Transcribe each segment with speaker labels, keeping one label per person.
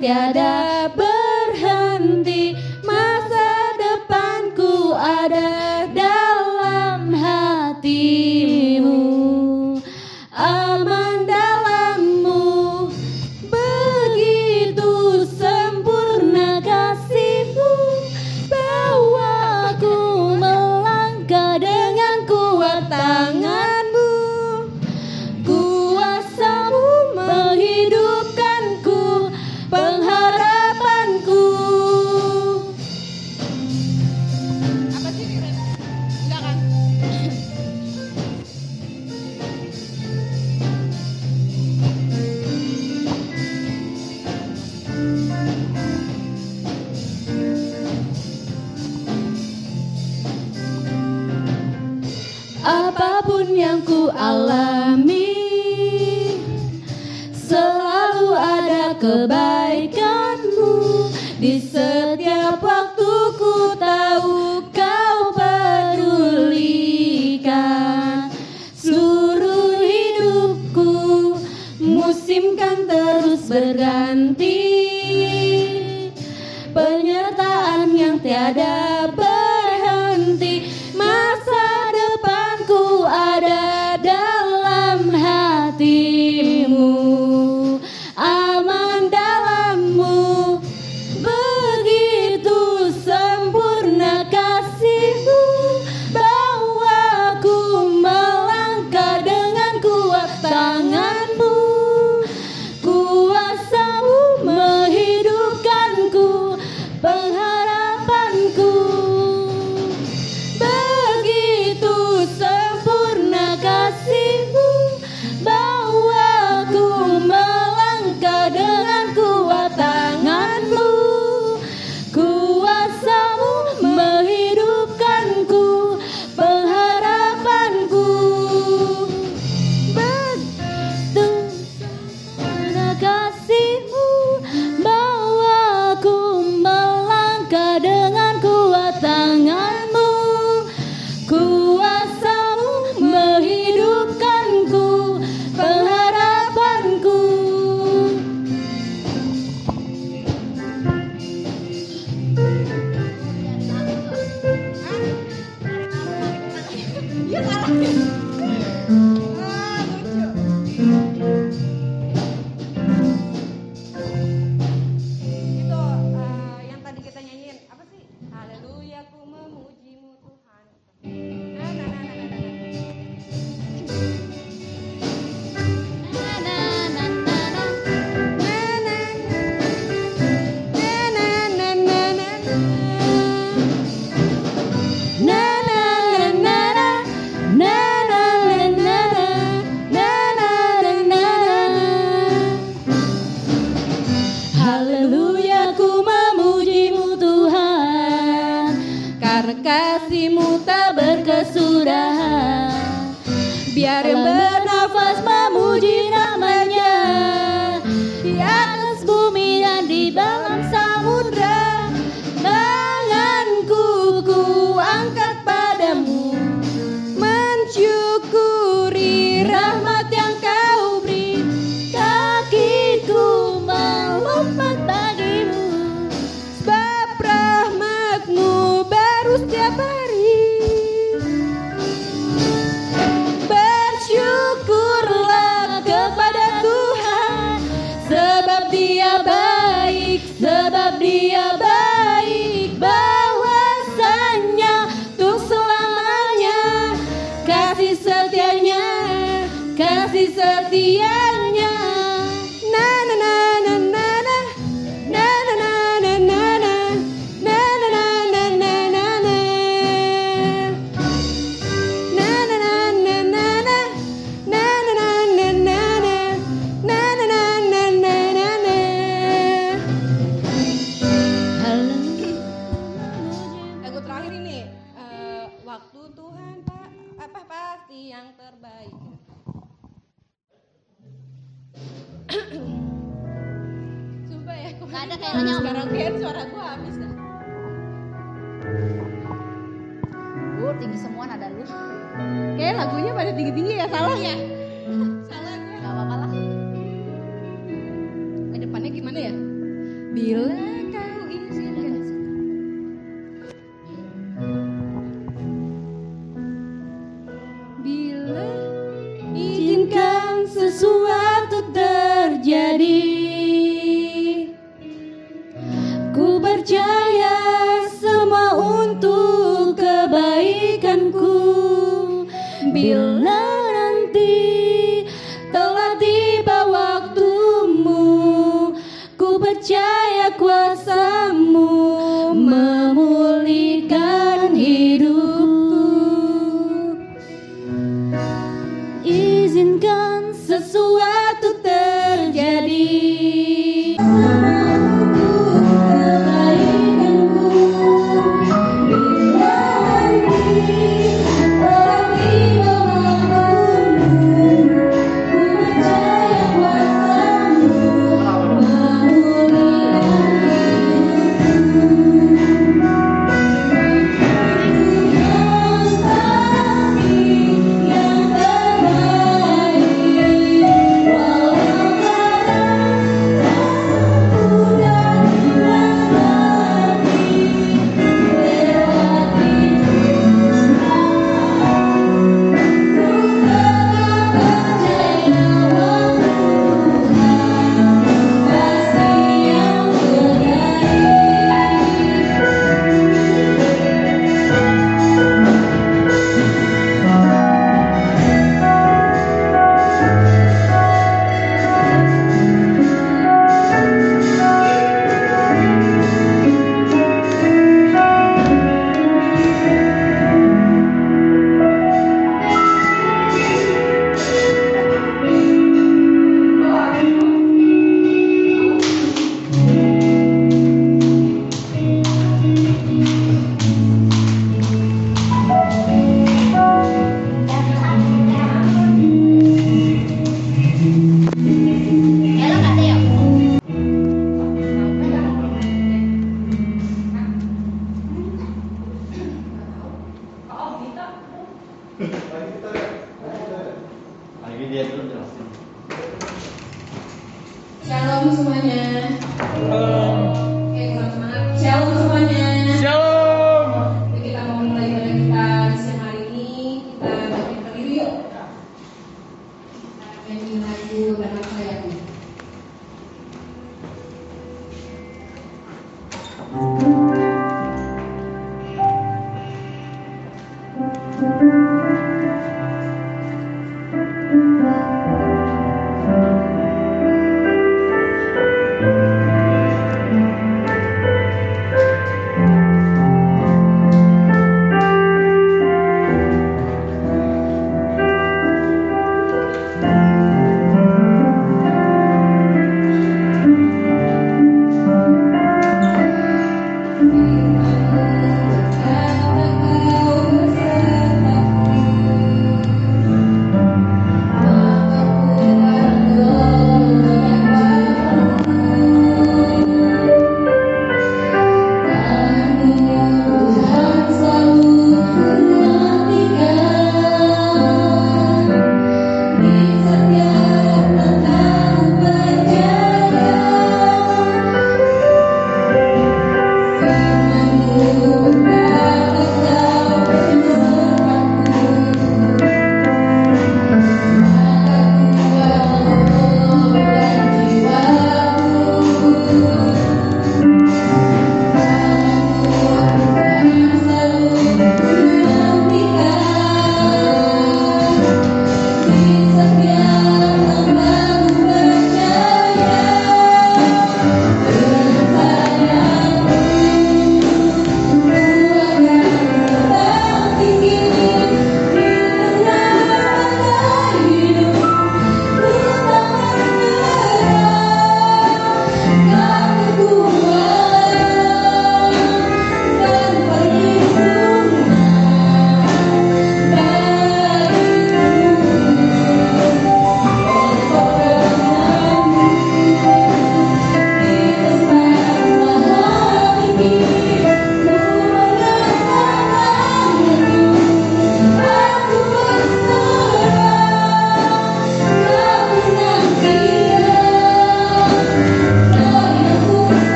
Speaker 1: tiada Biar bernafas memuji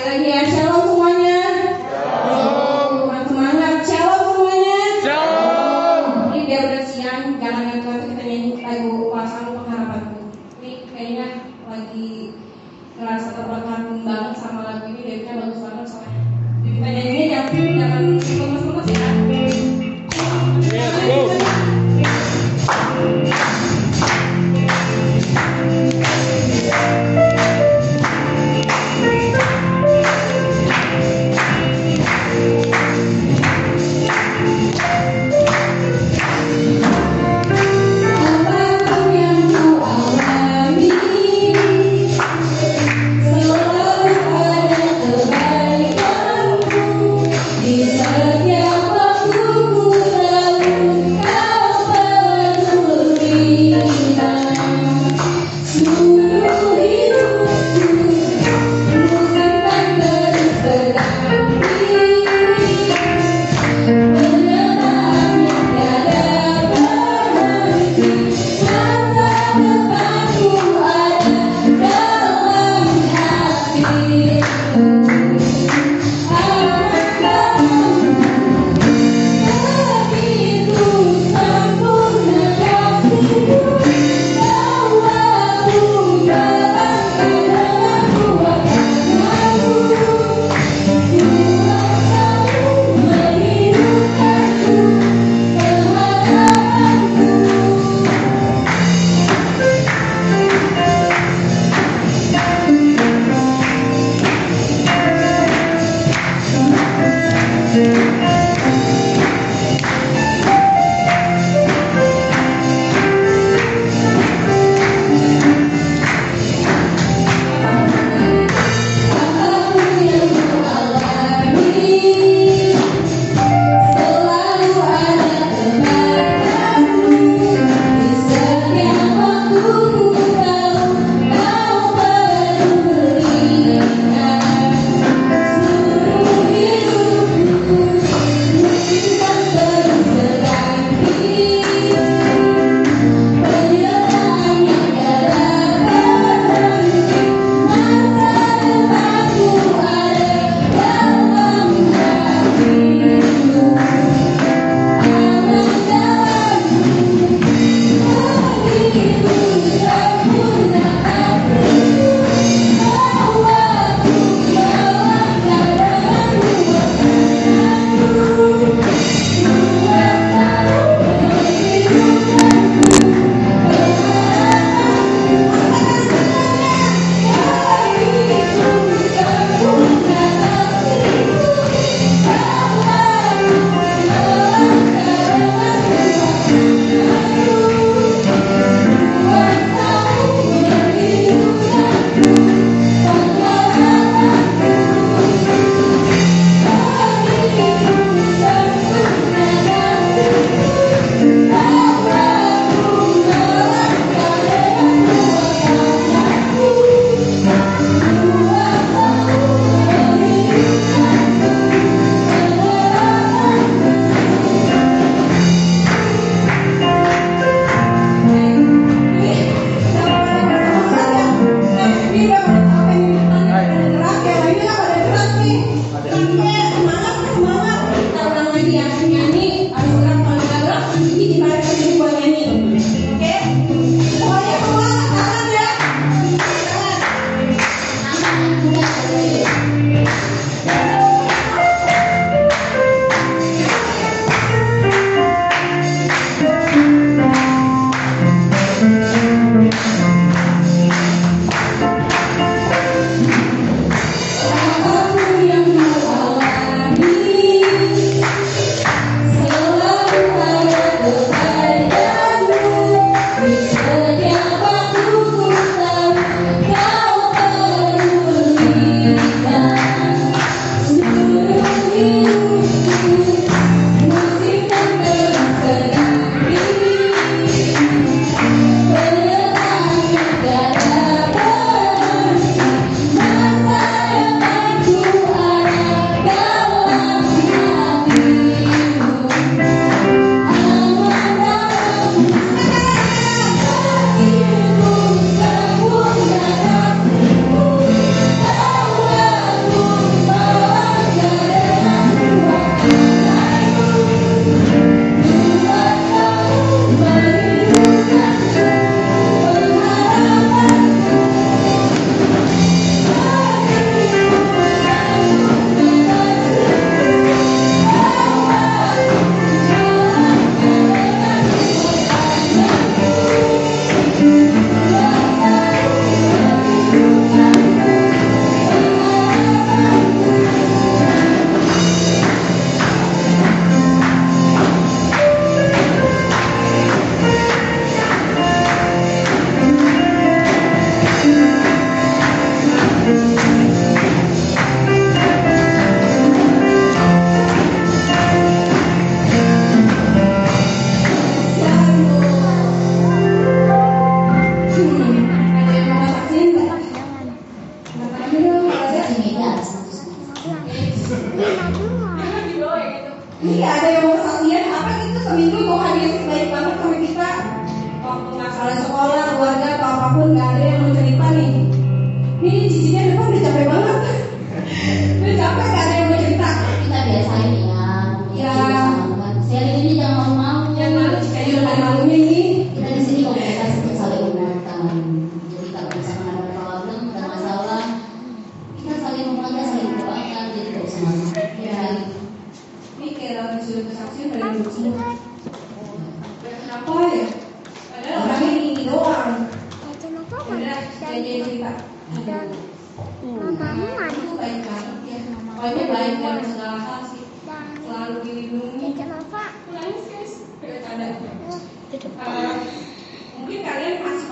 Speaker 1: And
Speaker 2: he had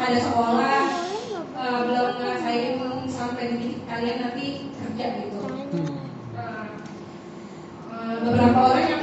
Speaker 2: pada
Speaker 3: sekolah uh, belum ngerasain sampai di kalian nanti kerja gitu. Uh, uh, beberapa orang yang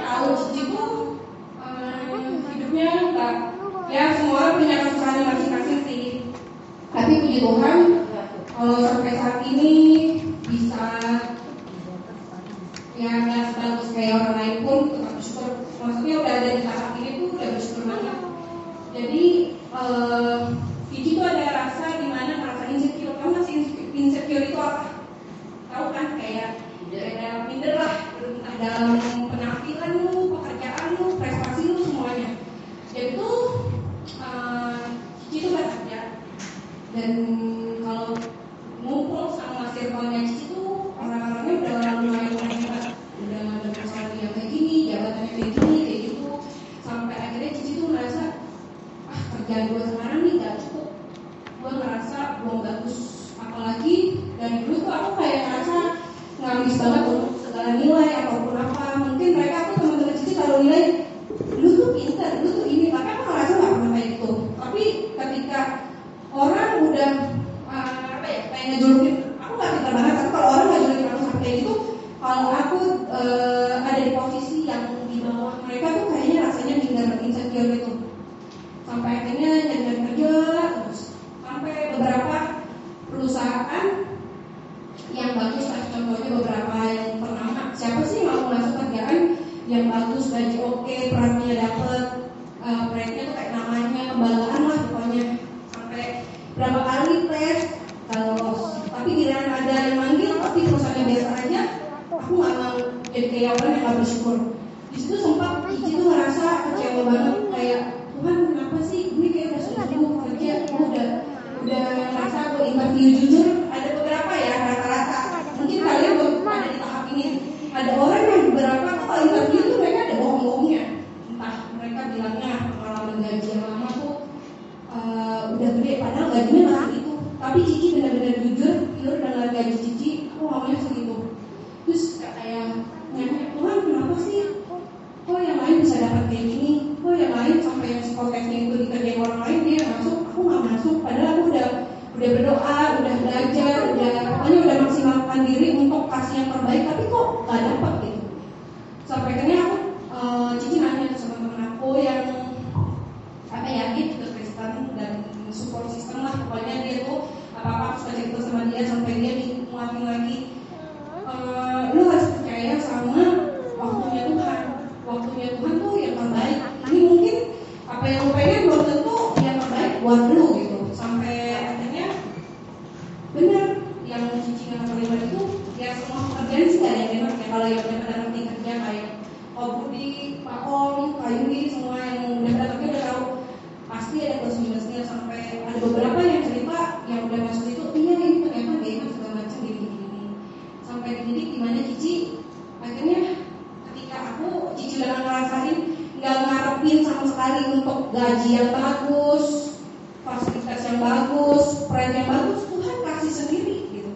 Speaker 3: lagi untuk gaji yang bagus, fasilitas yang bagus, peran yang bagus, Tuhan kasih sendiri gitu.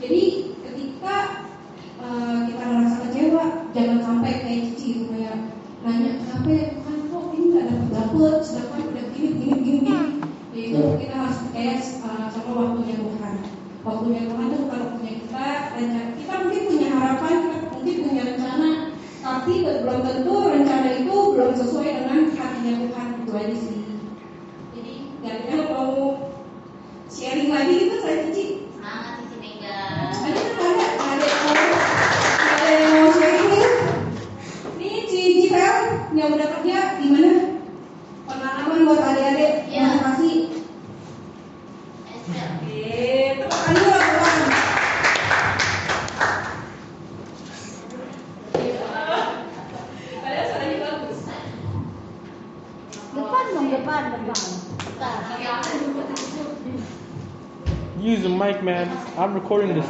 Speaker 3: Jadi according to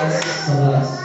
Speaker 3: Kelas 11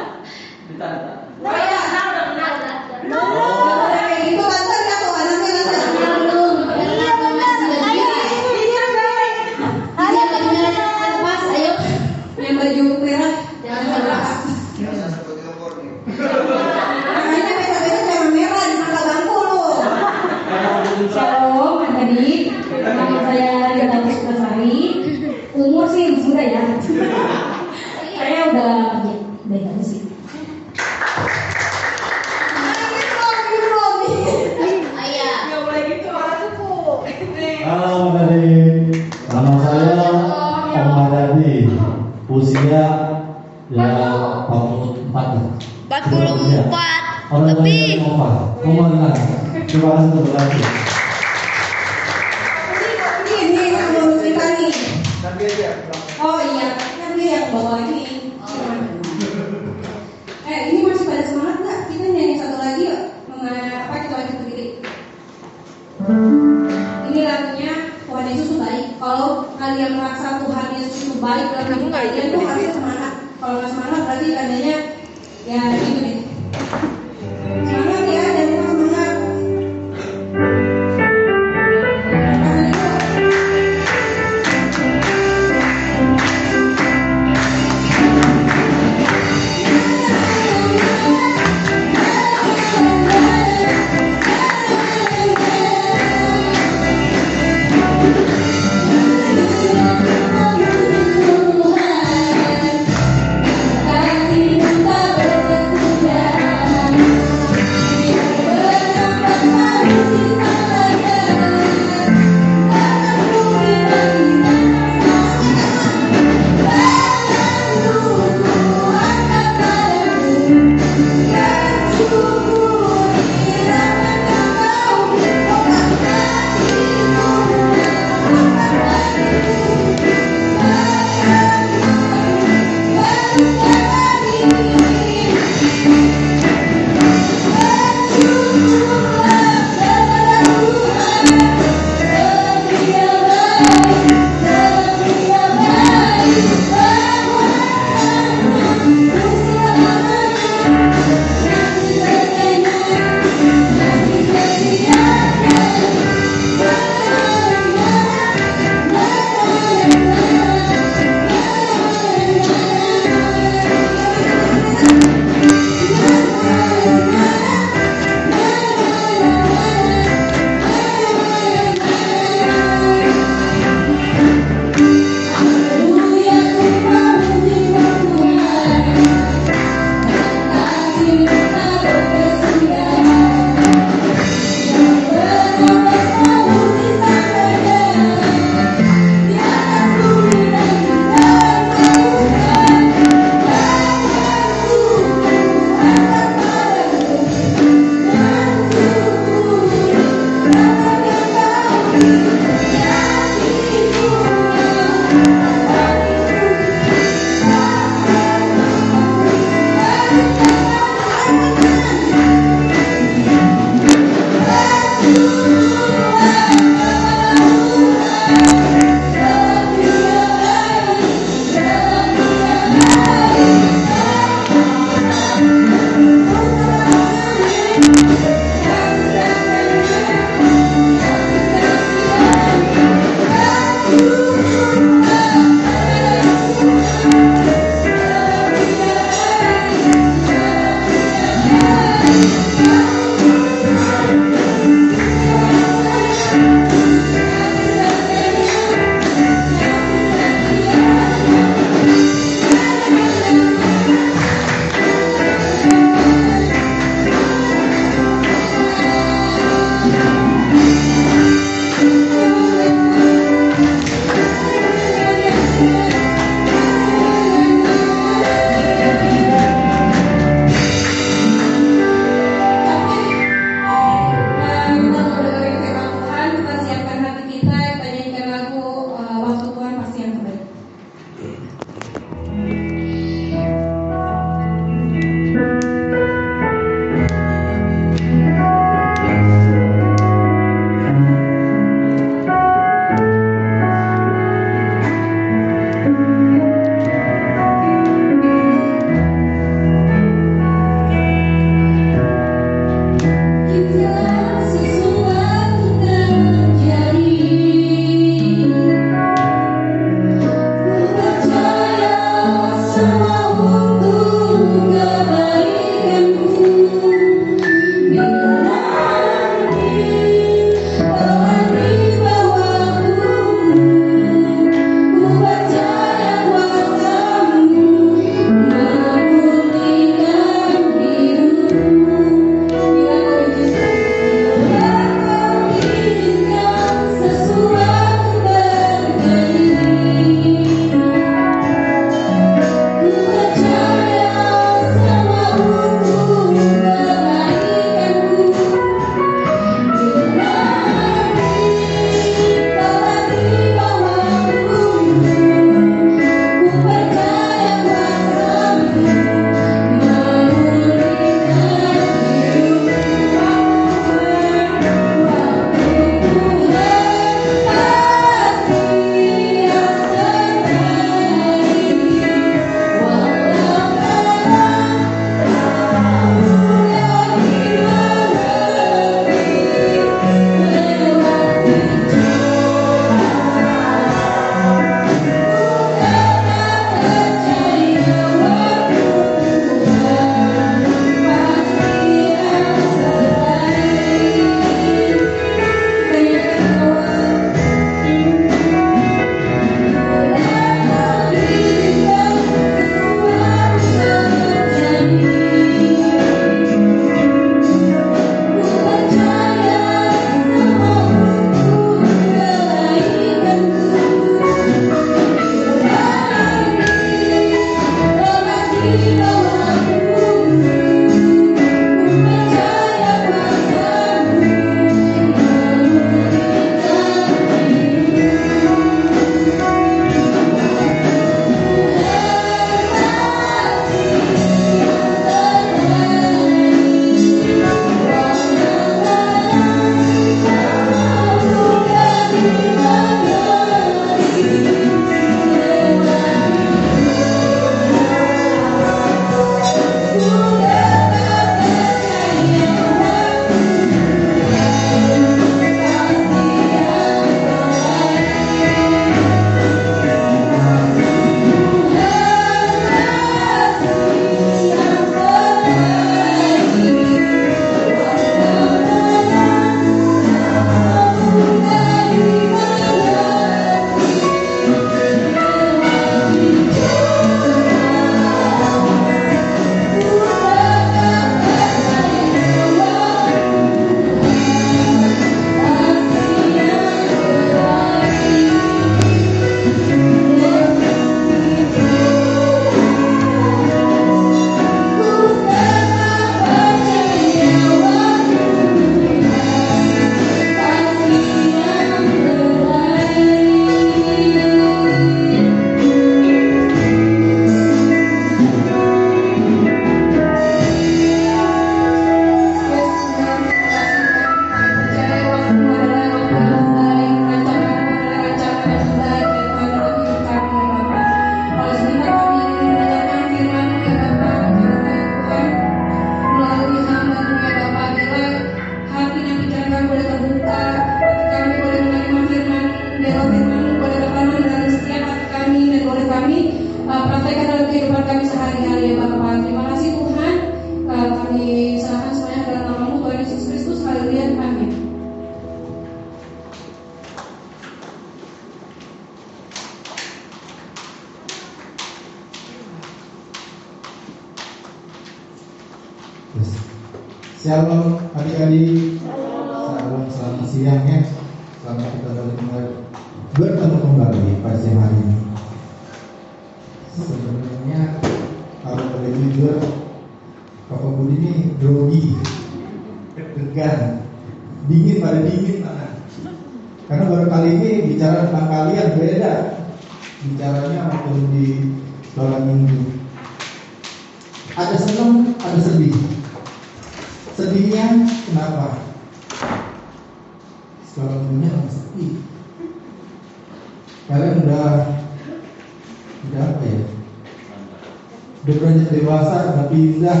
Speaker 4: pindah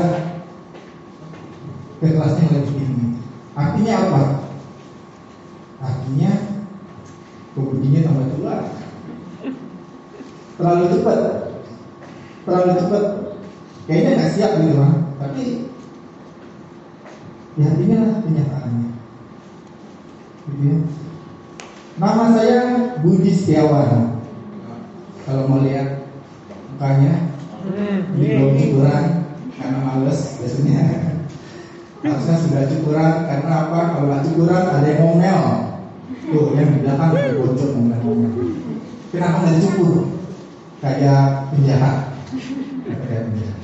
Speaker 4: ke kelasnya yang lebih tinggi. Artinya apa? Artinya kemudiannya tambah tua. Terlalu cepat, terlalu cepat. Kayaknya nggak siap gitu kan. Tapi ya inilah kenyataannya. Gitu ya. Nama saya Budi Setiawan. Kalau mau lihat mukanya, di grogi kurang karena males biasanya. Harusnya sudah cukuran karena apa? Kalau nggak cukuran ada yang ngomel. Tuh yang di belakang ada bocor ngomel-ngomel. Kenapa nggak dicukur? Kayak penjahat. Kayak penjahat.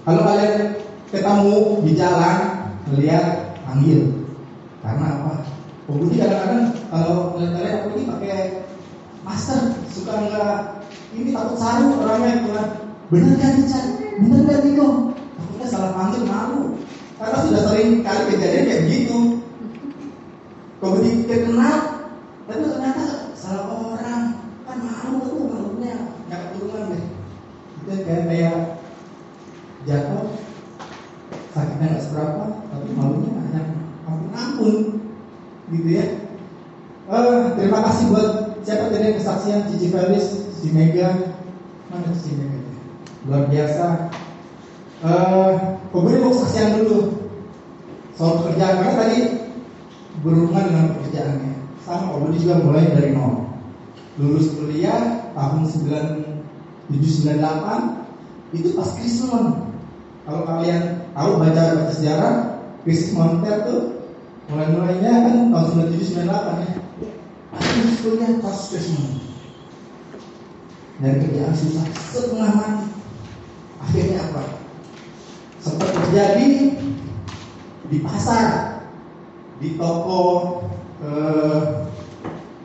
Speaker 4: Kalau kalian ketemu di jalan, melihat panggil. Karena apa? Pembudi kadang-kadang kalau kalian aku ini pakai masker, suka nggak ini takut saru orangnya gitu kan. Bener kan Richard? Bener kan Niko? Takutnya salah panggil malu. Karena sudah sering kali kejadian kayak begitu. Pembudi kenal, tapi ternyata salah orang. Kan malu tuh malunya, nggak keturunan deh. Itu kayak kayak jatuh sakitnya nggak seberapa tapi malunya banyak ampun ampun gitu ya Eh, terima kasih buat siapa tadi yang kesaksian Cici Felis Cici Mega mana Cici Mega luar biasa eh pemberi mau kesaksian dulu soal pekerjaan karena tadi berhubungan dengan pekerjaannya sama Om Budi juga mulai dari nol lulus kuliah tahun 9798 itu pas Krismon kalau kalian tahu baca baca sejarah krisis moneter tuh mulai mulainya kan tahun 97 98 ya pasti kuliah pas Krismon dari kerjaan susah setengah mati akhirnya apa sempat terjadi di pasar di toko eh,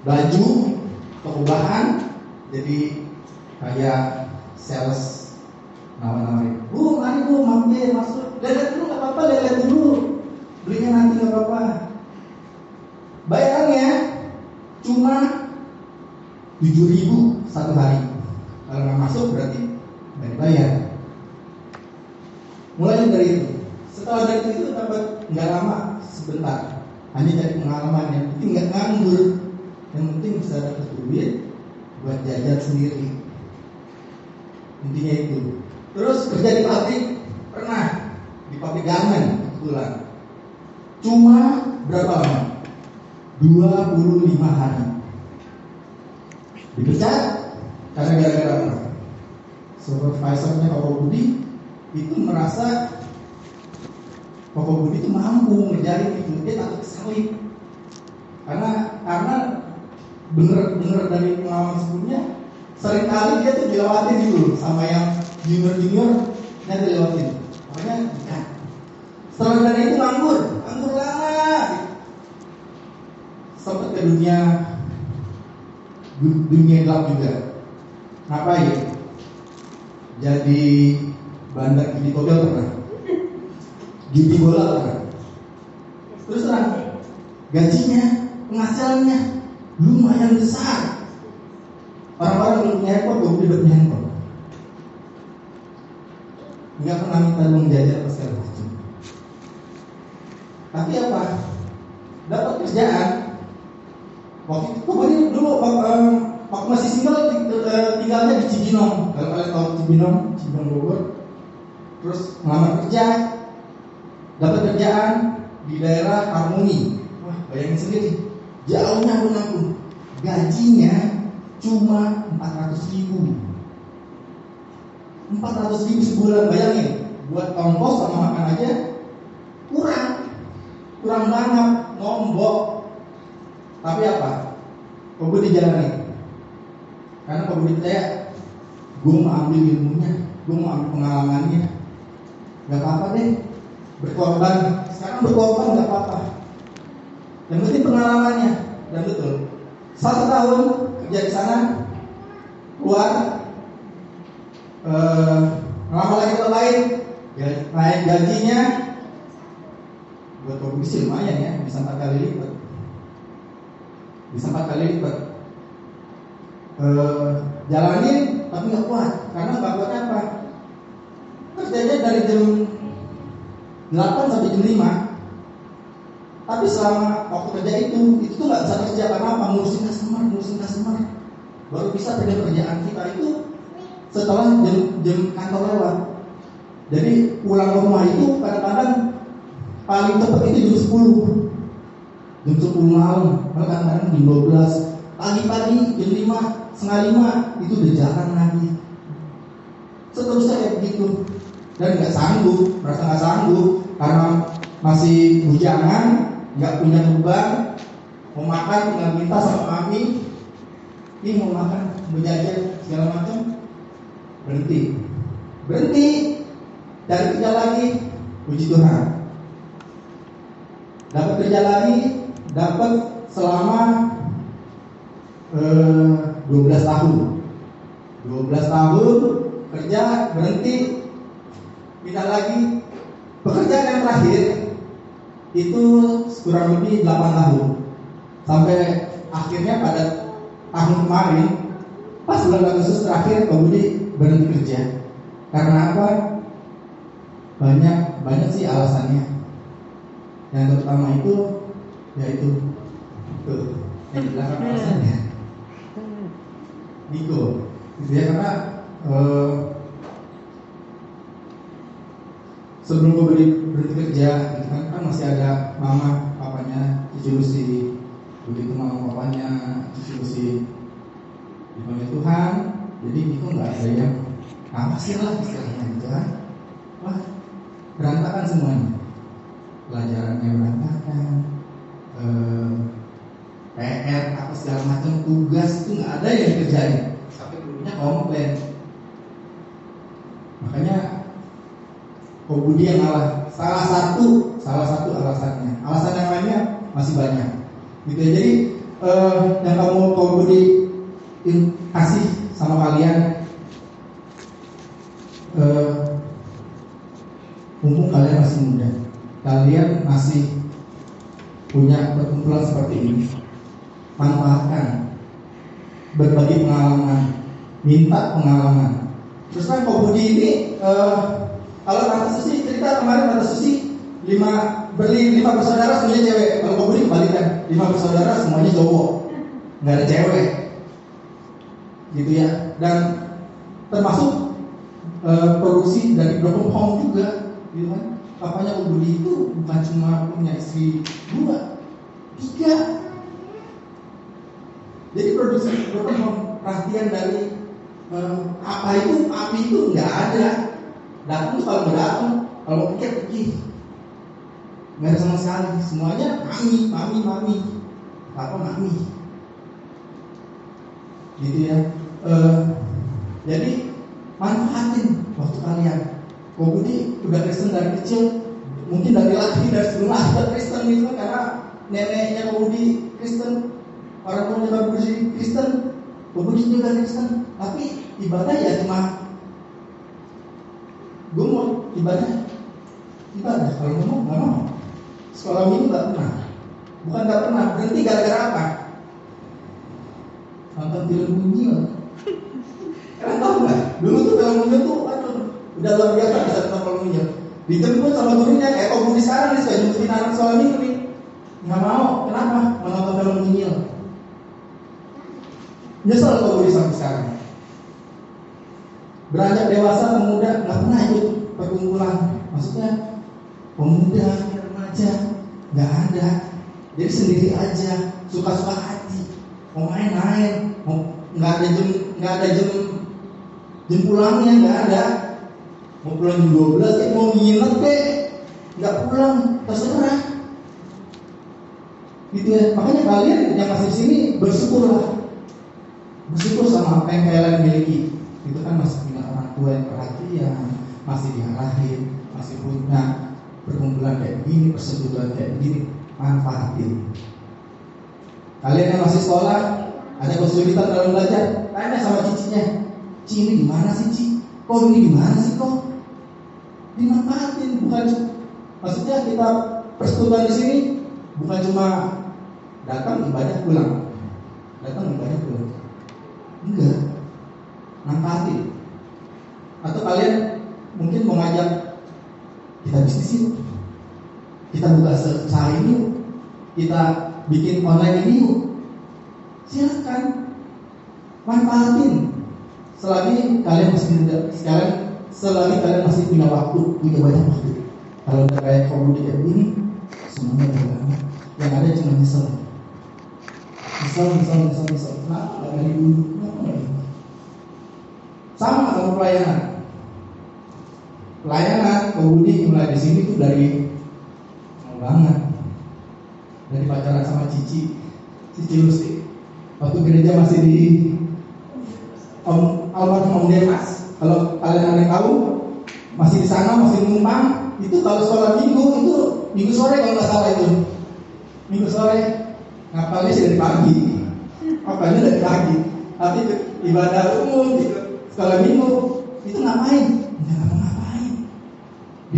Speaker 4: baju toko bahan jadi sales nama-nama bu mari bu mampir masuk. Lihat dulu nggak apa-apa lihat dulu. Belinya nanti nggak apa-apa. Bayarannya cuma tujuh ribu satu hari. Kalau nggak masuk berarti nggak dibayar. Mulai dari itu. Setelah dari itu dapat nggak lama sebentar. Hanya dari pengalaman yang penting nggak nganggur. Yang penting bisa dapat duit buat jajan sendiri intinya itu. Terus kerja di pabrik? Pernah. Di pabrik garmen kebetulan. Cuma berapa lama? 25 hari. Dipecat karena gara-gara apa? Supervisornya Pak Budi itu merasa Pak Budi itu mampu ngerjain itu. Dia takut kesalip karena karena bener-bener dari pengalaman sebelumnya sering kali dia tuh dilewatin gitu sama yang junior junior dia dilewatin makanya ya. setelah dari itu nganggur nganggur lama sempat ke dunia du- dunia gelap juga. Ngapain jadi bandar judi kobel pernah. Judi bola pernah. Terus terang gajinya penghasilannya lumayan besar orang-orang belum punya handphone udah punya handphone. Nggak pernah minta uang jajan apa segala macam tapi apa? Dapat kerjaan. Waktu itu kemarin dulu eh, waktu masih single eh, tinggalnya di Cibinong. Kalau kalian tahu Cibinong Cibinong Bogor. Terus ngelamar kerja. Dapat kerjaan di daerah Harmoni. Wah bayangin sendiri. Jauhnya alun-alun gajinya cuma 400 ribu. 400 ribu sebulan bayangin. Buat ongkos sama makan aja kurang. Kurang banget nombok. Tapi apa? Gue dijalani karena gue percaya gue mau ambil ilmunya gue mau ambil pengalamannya. Nggak apa-apa deh berkorban. Sekarang berkorban nggak apa-apa. Yang penting pengalamannya. Dan betul satu tahun kerja di sana keluar eh, lama lagi tempat lain ya, naik gajinya. Buat komisi lumayan ya bisa empat kali lipat. Bisa empat kali lipat. Eh, jalanin tapi nggak kuat karena kuatnya apa? Kerjanya dari jam 8 sampai jam 5 tapi selama waktu kerja itu itu tuh nggak bisa kerja karena apa ngurusin customer ngurusin customer. Baru bisa kerja kerjaan kita itu setelah jam jam kantor lewat. Jadi pulang ke rumah itu kadang-kadang paling cepat itu jam 10 jam 10 malam kadang-kadang jam 12 pagi-pagi jam 5 setengah 5 itu udah jalan lagi. Seterusnya kayak begitu dan nggak sanggup merasa nggak sanggup karena masih bujangan nggak punya beban mau makan tinggal minta sama kami ini mau makan mau segala macam. Berhenti. Berhenti. Cari kerja lagi. Puji Tuhan. Dapat kerja lagi dapat selama eh, 12 tahun. 12 tahun kerja berhenti. Pindah lagi. Pekerjaan yang terakhir itu kurang lebih 8 tahun. Sampai akhirnya pada tahun kemarin pas bulan Agustus terakhir Pak Budi berhenti kerja. Karena apa? Banyak banyak sih alasannya. Yang terutama itu yaitu tuh yang di belakang alasannya. Niko. Gitu ya karena eh, sebelum gue berhenti, berhenti kerja gitu kan, kan masih ada mama papanya cucu Lucy begitu mama papanya cucu Lucy dipanggil Tuhan. Jadi itu nggak ada yang ngawasin lah istilahnya gitu kan. Wah berantakan semuanya. Pelajarannya berantakan. Eh, PR apa segala macam tugas itu nggak ada yang dikerjain. Sampai dulunya komplain. Makanya Kok Budi yang salah satu salah satu alasannya. Alasan yang lainnya masih banyak. Gitu ya. Jadi eh, yang kamu Kok Budi in- kasih sama kalian eh, mumpung kalian masih muda kalian masih punya perkumpulan seperti ini. Manfaatkan berbagi pengalaman minta pengalaman. Terus kan Kok Budi ini eh, kalau Tante Susi cerita kemarin Tante Susi lima beli lima bersaudara semuanya cewek. Kalau kau beli kebalikan lima bersaudara semuanya cowok, nggak ada cewek, gitu ya. Dan termasuk eh, produksi dari broken home juga, gitu kan. Papanya Ubudi itu bukan cuma punya istri dua, tiga. Jadi produksi broken home perhatian dari eh, apa itu api itu nggak ada datang nggak datang. Kalau pikir pergi. Nggak ada sama sekali. Semuanya mami mami mami. Apa mami. Gitu ya. Eh, jadi manfaatin waktu kalian. Kok Budi udah Kristen dari kecil. Mungkin dari lahir dari sebelum udah Kristen gitu karena neneknya kok Budi Kristen orang tuanya Budi Kristen. Kok Budi juga Kristen. Tapi ibadah ya cuma ibadah. Ibadah kalau ngomong nggak mau. Sekolah minggu nggak pernah. Bukan nggak pernah berhenti gara-gara apa? Nonton film mungil kalian tahu nggak? Dulu tuh film mungil tuh aduh udah luar biasa bisa nonton film mungil dijemput sama gurunya kayak kok di sekarang nih saya jemputin anak sekolah minggu nih nggak mau. Kenapa? Menonton film mungil nyesel kok di sampai sekarang. Beranjak dewasa pemuda nggak pernah ikut perkumpulan. Maksudnya pemuda remaja nggak ada. Jadi sendiri aja suka-suka hati. Mau main-main nggak ada jam nggak ada jam jam pulangnya nggak ada. Mau pulang jam 12 eh mau nginep deh nggak pulang terserah. Gitu ya. Makanya kalian yang masih di sini bersyukurlah. Bersyukur sama apa yang kalian miliki. Itu kan masih punya orang tua yang perhatian masih diarahin masih punya perkumpulan kayak begini persekutuan kayak begini manfaatin. Kalian yang masih sekolah ada kesulitan dalam belajar tanya sama cicinya Ci ini gimana sih Ci? Kok ini gimana sih kok? Dimanfaatin bukan maksudnya kita persekutuan di sini bukan cuma datang ibadah pulang. Datang ibadah pulang. Enggak. Manfaatin. Atau kalian mungkin mau ngajak kita bisnis yuk kita buka usaha ini. Yuk kita bikin online ini yuk. Silakan. Manfaatin. Selagi kalian masih muda sekarang selagi kalian masih punya waktu punya banyak waktu. Kalau udah kayak komudi kayak begini semuanya banget yang ada cuma nyesel. Nyesel nyesel nyesel nyesel. Kenapa? Nggak dari dulu. Kenapa? Sama sama pelayanan pelayanan komudi mulai di sini tuh dari lama banget dari pacaran sama Cici Cici Lusti waktu gereja masih di Om almarhum Om Demas. Kalau kalian ada yang tahu, masih di sana, masih numpang. Itu kalau sekolah minggu itu minggu sore kalau nggak salah itu. Minggu sore ngapalnya sih dari pagi. Ngapalnya dari pagi. Tapi ibadah umum sekolah minggu itu ngapain?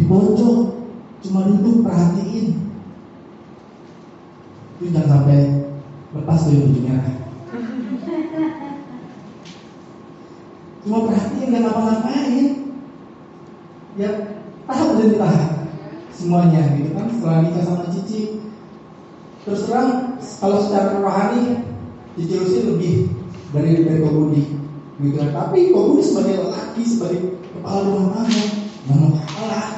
Speaker 4: Pojok cuma duduk perhatiin. Itu jangan sampai lepas tuh ujungnya. cuma perhatiin nggak ngapa-ngapain. Ya tahu dan ditahan semuanya gitu kan? Setelah nikah sama Cici. Terus terang kalau secara rohani Cici Lucy lebih dari dari Kobudi gitu kan? Tapi Kobudi sebagai laki sebagai kepala rumah tangga nggak kalah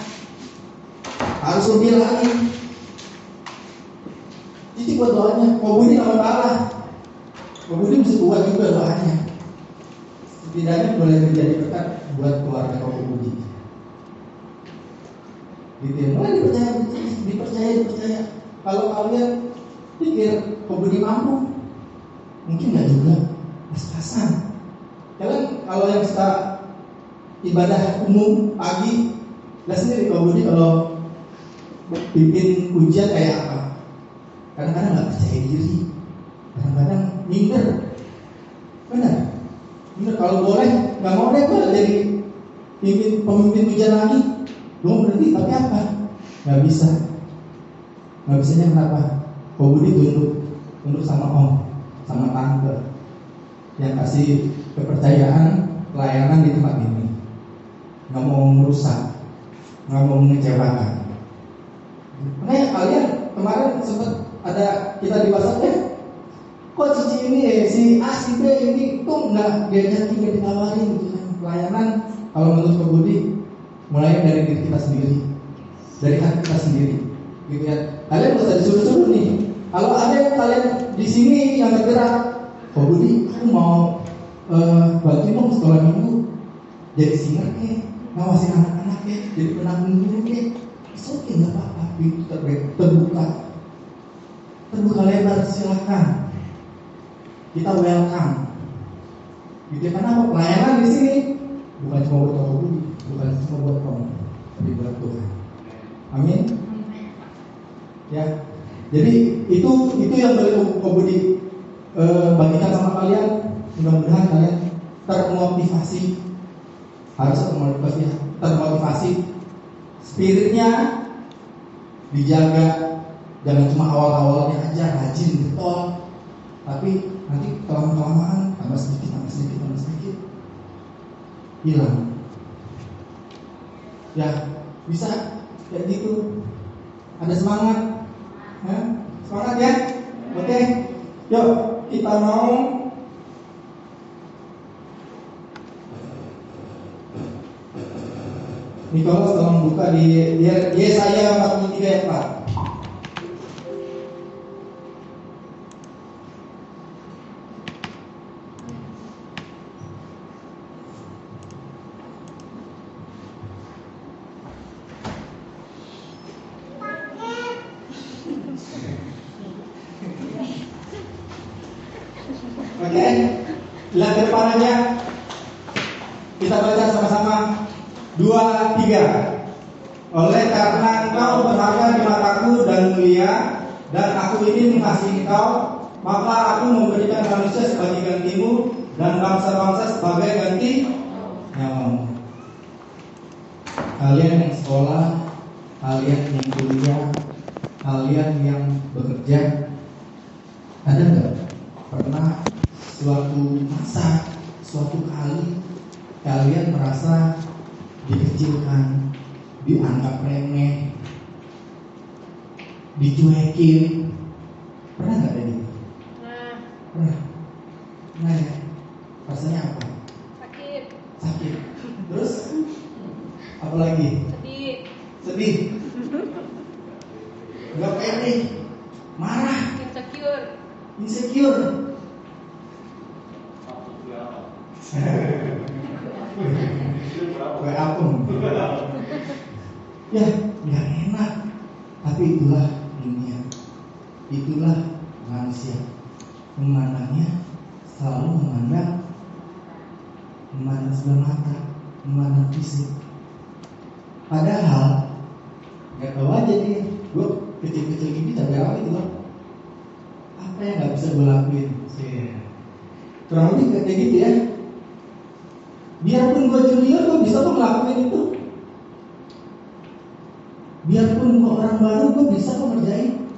Speaker 4: lebih lagi Cici buat doanya Kobudi nggak mau kalah Kobudi mesti kuat juga doanya setidaknya boleh menjadi berkat buat keluarga kau Budi. Gitu ya, mulai dipercaya, dipercaya, dipercaya. Kalau kalian pikir kau Budi mampu, mungkin nggak juga, pas-pasan. Kalian kalau yang suka ibadah umum pagi, nggak sendiri Budi kalau pimpin ujian kayak apa? Kadang-kadang nggak percaya diri, kadang-kadang minder, benar. Bener, kalau boleh, nggak mau deh gue jadi pimpin, pemimpin ujian lagi. Gue berhenti, tapi apa? Nggak bisa. Nggak bisanya kenapa? Kau Budi tunduk, tunduk sama om, sama tante yang kasih kepercayaan pelayanan di tempat ini. Nggak mau merusak, nggak mau mengecewakan. Kemarin sempat ada kita di WhatsApp ya, kok cici ini eh, si A si B ini tuh nggak diajakin nggak ditawarin. Gitu kan. Pelayanan kalau menurut Pak Budi mulai dari diri kita sendiri dari hati kita sendiri. Gitu ya. Kalian nggak usah disuruh-suruh nih. Kalau ada yang kalian di sini yang tergerak Pak Budi aku mau uh, bantuin dong sekolah minggu. Jadi singer ke ngawasin anak-anak ke jadi penanggung guru ke oke nggak apa-apa. Pintu terbuka terbuka lebar silakan kita welcome. Gitu karena apa? Pelayanan di sini bukan cuma buat kamu budi, bukan cuma buat kamu, tapi buat Tuhan. Amin. Ya. Jadi itu itu yang boleh kau budi e, bagikan sama kalian. Mudah-mudahan kalian termotivasi harus termotivasi, termotivasi. Spiritnya dijaga, jangan cuma awal-awalnya aja rajin getol, tapi nanti kelamaan kelamaan tambah sedikit tambah sedikit tambah sedikit hilang. Ya bisa kayak gitu. Ada semangat ya? semangat ya? Oke yuk kita mau. Nikolas tolong buka di Yesaya 43 ayat 4 Biarpun gue orang baru, gue bisa kok ngerjain.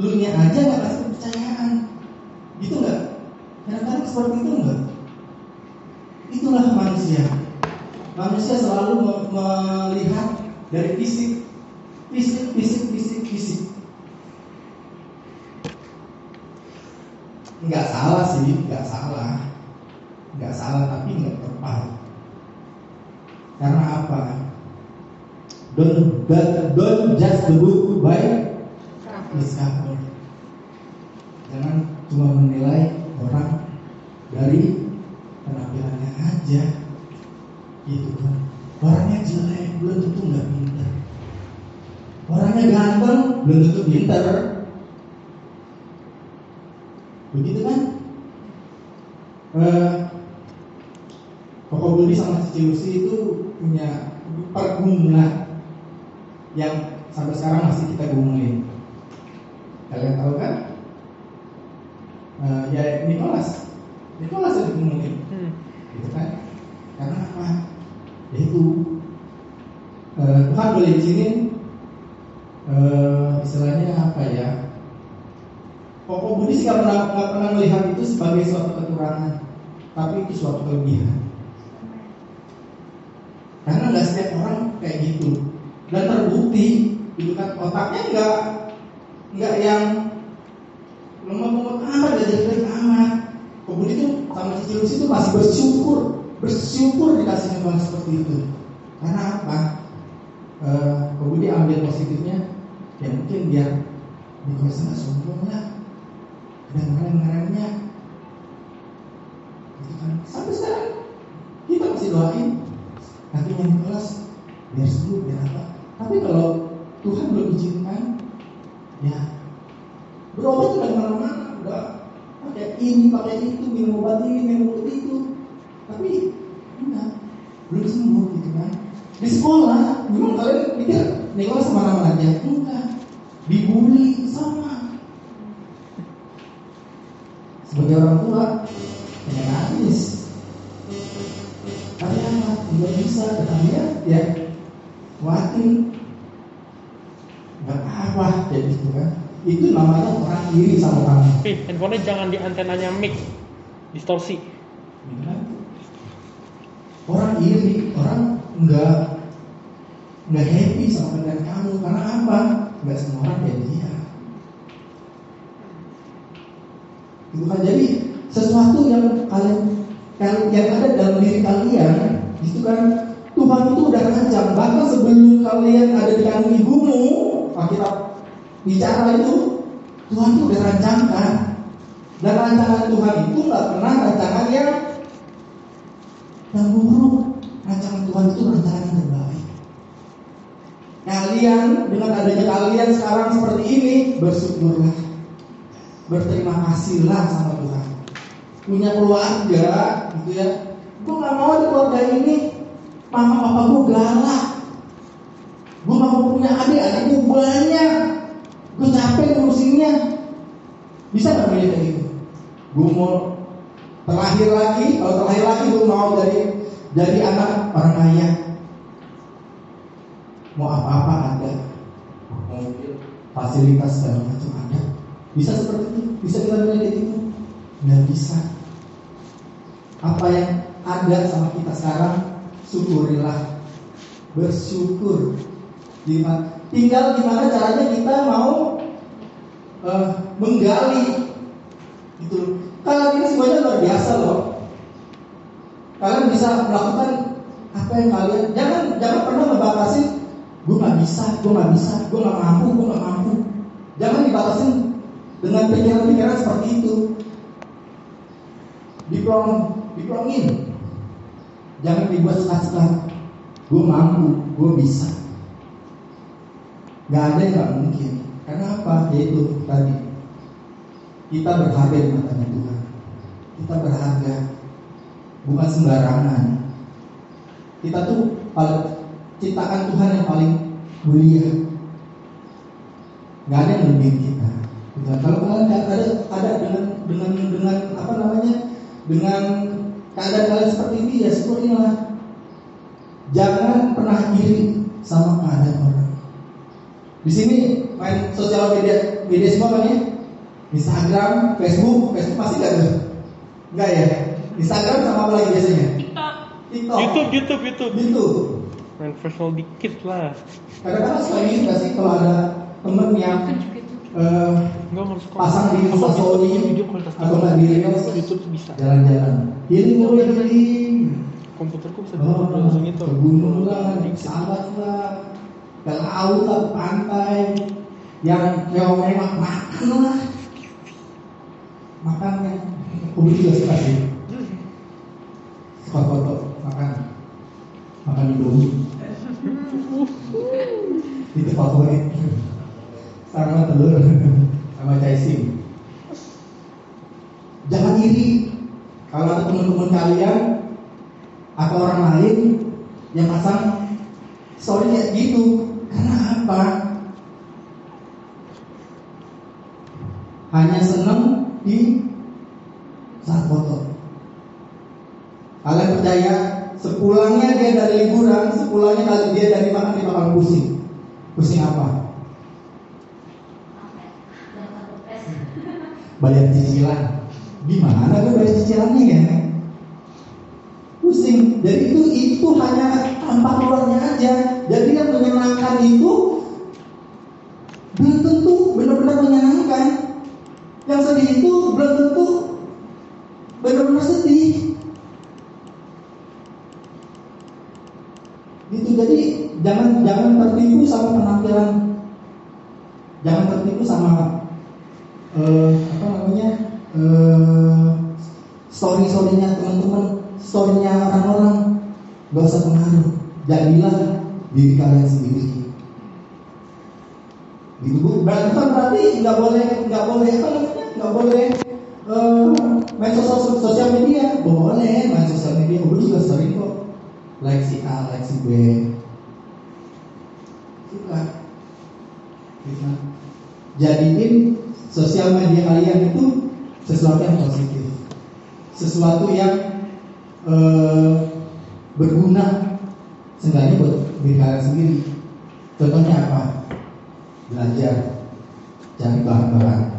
Speaker 4: Lu nya aja nggak kasih kepercayaan. Gitu nggak? Kadang-kadang seperti itu nggak? Itulah manusia. Manusia selalu me- melihat dari fisik, fisik, fisik, fisik, fisik. Nggak salah sih, nggak salah, nggak salah tapi nggak tepat. Karena? Don't, don't, don't judge the book by its cover. Jangan cuma menilai orang dari penampilannya aja. Gitu kan. Orangnya jelek belum tentu nggak pintar. Orangnya ganteng belum tentu pintar. Begitu kan? Eh Koko Budi sama Cici itu punya pergumulan yang sampai sekarang masih kita gumulin. Kalian tahu kan? Eh, ya Nicholas Nicholas yang digumulin. Gitu kan? Karena apa? Yaitu eh, Tuhan boleh izinin eh, istilahnya apa ya? Koko Budi sih nggak pernah nggak pernah melihat itu sebagai suatu kekurangan tapi itu suatu kelebihan. Karena nggak setiap orang kayak gitu dan terbukti itu kan otaknya nggak nggak yang lemot-lemot amat gak jelek amat. Kemudian itu sama Cici Lucy itu masih bersyukur bersyukur dikasih Tuhan seperti itu. Karena apa? Eh, kemudian ambil positifnya ya mungkin biar Nicholas nggak sombong lah. Dan keren-kerennya gitu kan. Sampai sekarang kita masih doain. Nanti Nicholas biar sembuh biar apa tapi kalau Tuhan belum izinkan ya. Berobat udah ke mana-mana udah pakai ini pakai itu minum obat ini minum obat itu. Tapi enggak belum sembuh gitu kan. Di sekolah memang kalian pikir Nicholas ke mana-mana aja. Enggak. Dibully sama. Sebagai orang tua namanya orang iri sama kamu.
Speaker 5: Pi, handphonenya jangan di antenanya mic, distorsi.
Speaker 4: Orang iri orang nggak nggak happy sama konten kamu. Karena apa? Nggak semua orang kayak dia. Itu kan? Jadi sesuatu yang kalian yang, yang ada dalam diri kalian itu kan Tuhan itu udah rancang bahkan sebelum kalian ada di kandung ibumu Alkitab bicara itu Tuhan itu udah rancangkan. Dan rancangan Tuhan itu nggak pernah rancangan yang yang buruk rancangan Tuhan itu rancangan yang terbaik. Kalian dengan adanya kalian sekarang seperti ini bersyukurlah. Berterima kasihlah sama Tuhan. Punya keluarga gitu ya. Gue nggak mau di keluarga ini. Mama papa gue galak. Gue nggak mau punya adik adik gue banyak capek ngurusinnya bisa nggak milih kayak gitu? Gue mau terakhir lagi kalau terakhir lagi gue mau jadi jadi anak orang kaya. Mau apa-apa ada. Fasilitas segala macam ada. Bisa seperti itu bisa kita milih kayak gitu? Nggak bisa. Apa yang ada sama kita sekarang syukurilah. Bersyukur. Tinggal gimana caranya kita mau eh, menggali. Gitu. Kalian ini semuanya luar biasa loh. Kalian bisa melakukan apa yang kalian jangan jangan pernah membatasi gue nggak bisa gue nggak bisa gue nggak mampu gue nggak mampu. Jangan dibatasin dengan pikiran-pikiran seperti itu. Diplom diplomin jangan dibuat sekat-sekat. Gue mampu gue bisa. Nggak ada yang nggak mungkin karena apa? Yaitu tadi kita berharga di matanya Tuhan. Kita berharga bukan sembarangan. Kita tuh paling ciptaan Tuhan yang paling mulia. Nggak ada yang lebih kita. Kalau kalian ada ada dengan dengan dengan apa namanya? Dengan keadaan kalian seperti ini ya syukurilah jangan pernah iri sama keadaan orang. Di sini main sosial media media semua kan ya Instagram, Facebook, Facebook masih nggak tuh? Enggak ya? Instagram sama apa lagi biasanya? TikTok.
Speaker 6: YouTube, YouTube, YouTube.
Speaker 4: YouTube.
Speaker 6: Main personal dikit lah.
Speaker 4: Kadang-kadang suka ini nggak sih kalau ada temen yang eh,
Speaker 6: sekolah.
Speaker 4: pasang di
Speaker 6: video kualitas
Speaker 4: atau nggak di reels
Speaker 6: YouTube tuh bisa.
Speaker 4: jalan-jalan. Healing mulai healing.
Speaker 6: Komputerku bisa
Speaker 4: Oh,
Speaker 6: langsung itu.
Speaker 4: gunung lah, di sahabat lah, ke laut lah, ke pantai, yang mewah-mewah makan lah, makan yang Ubi juga suka sih, suka foto makan, makan indomie, itu favorit, sama telur, sama caising. Jangan iri kalau teman-teman kalian atau orang lain yang pasang kayak gitu. Karena apa hanya seneng di saat foto kalian percaya sepulangnya dia dari liburan sepulangnya kali dia dari makan dia bakal pusing pusing apa bayar cicilan gimana gue bayar cicilannya ya pusing. Jadi itu itu hanya tampak luarnya aja. Jadi yang menyenangkan itu belum tentu benar-benar menyenangkan. Yang sedih itu belum tentu benar-benar sedih. Gitu. Jadi jangan jangan tertipu sama penampilan. Jangan tertipu sama eh, apa namanya eh, story-storynya teman-teman storynya orang-orang gak usah pengaruh jadilah diri kalian sendiri gitu bu berarti bukan berarti nggak boleh nggak boleh apa nggak boleh eh, main sosial sosial media. Boleh main sosial media. Gue juga sering kok. Like si A like si B. Suka jadiin sosial media kalian itu sesuatu yang positif. Sesuatu yang eh, berguna. Seenggaknya buat diri kalian sendiri. Contohnya apa? Belajar, cari bahan-bahan.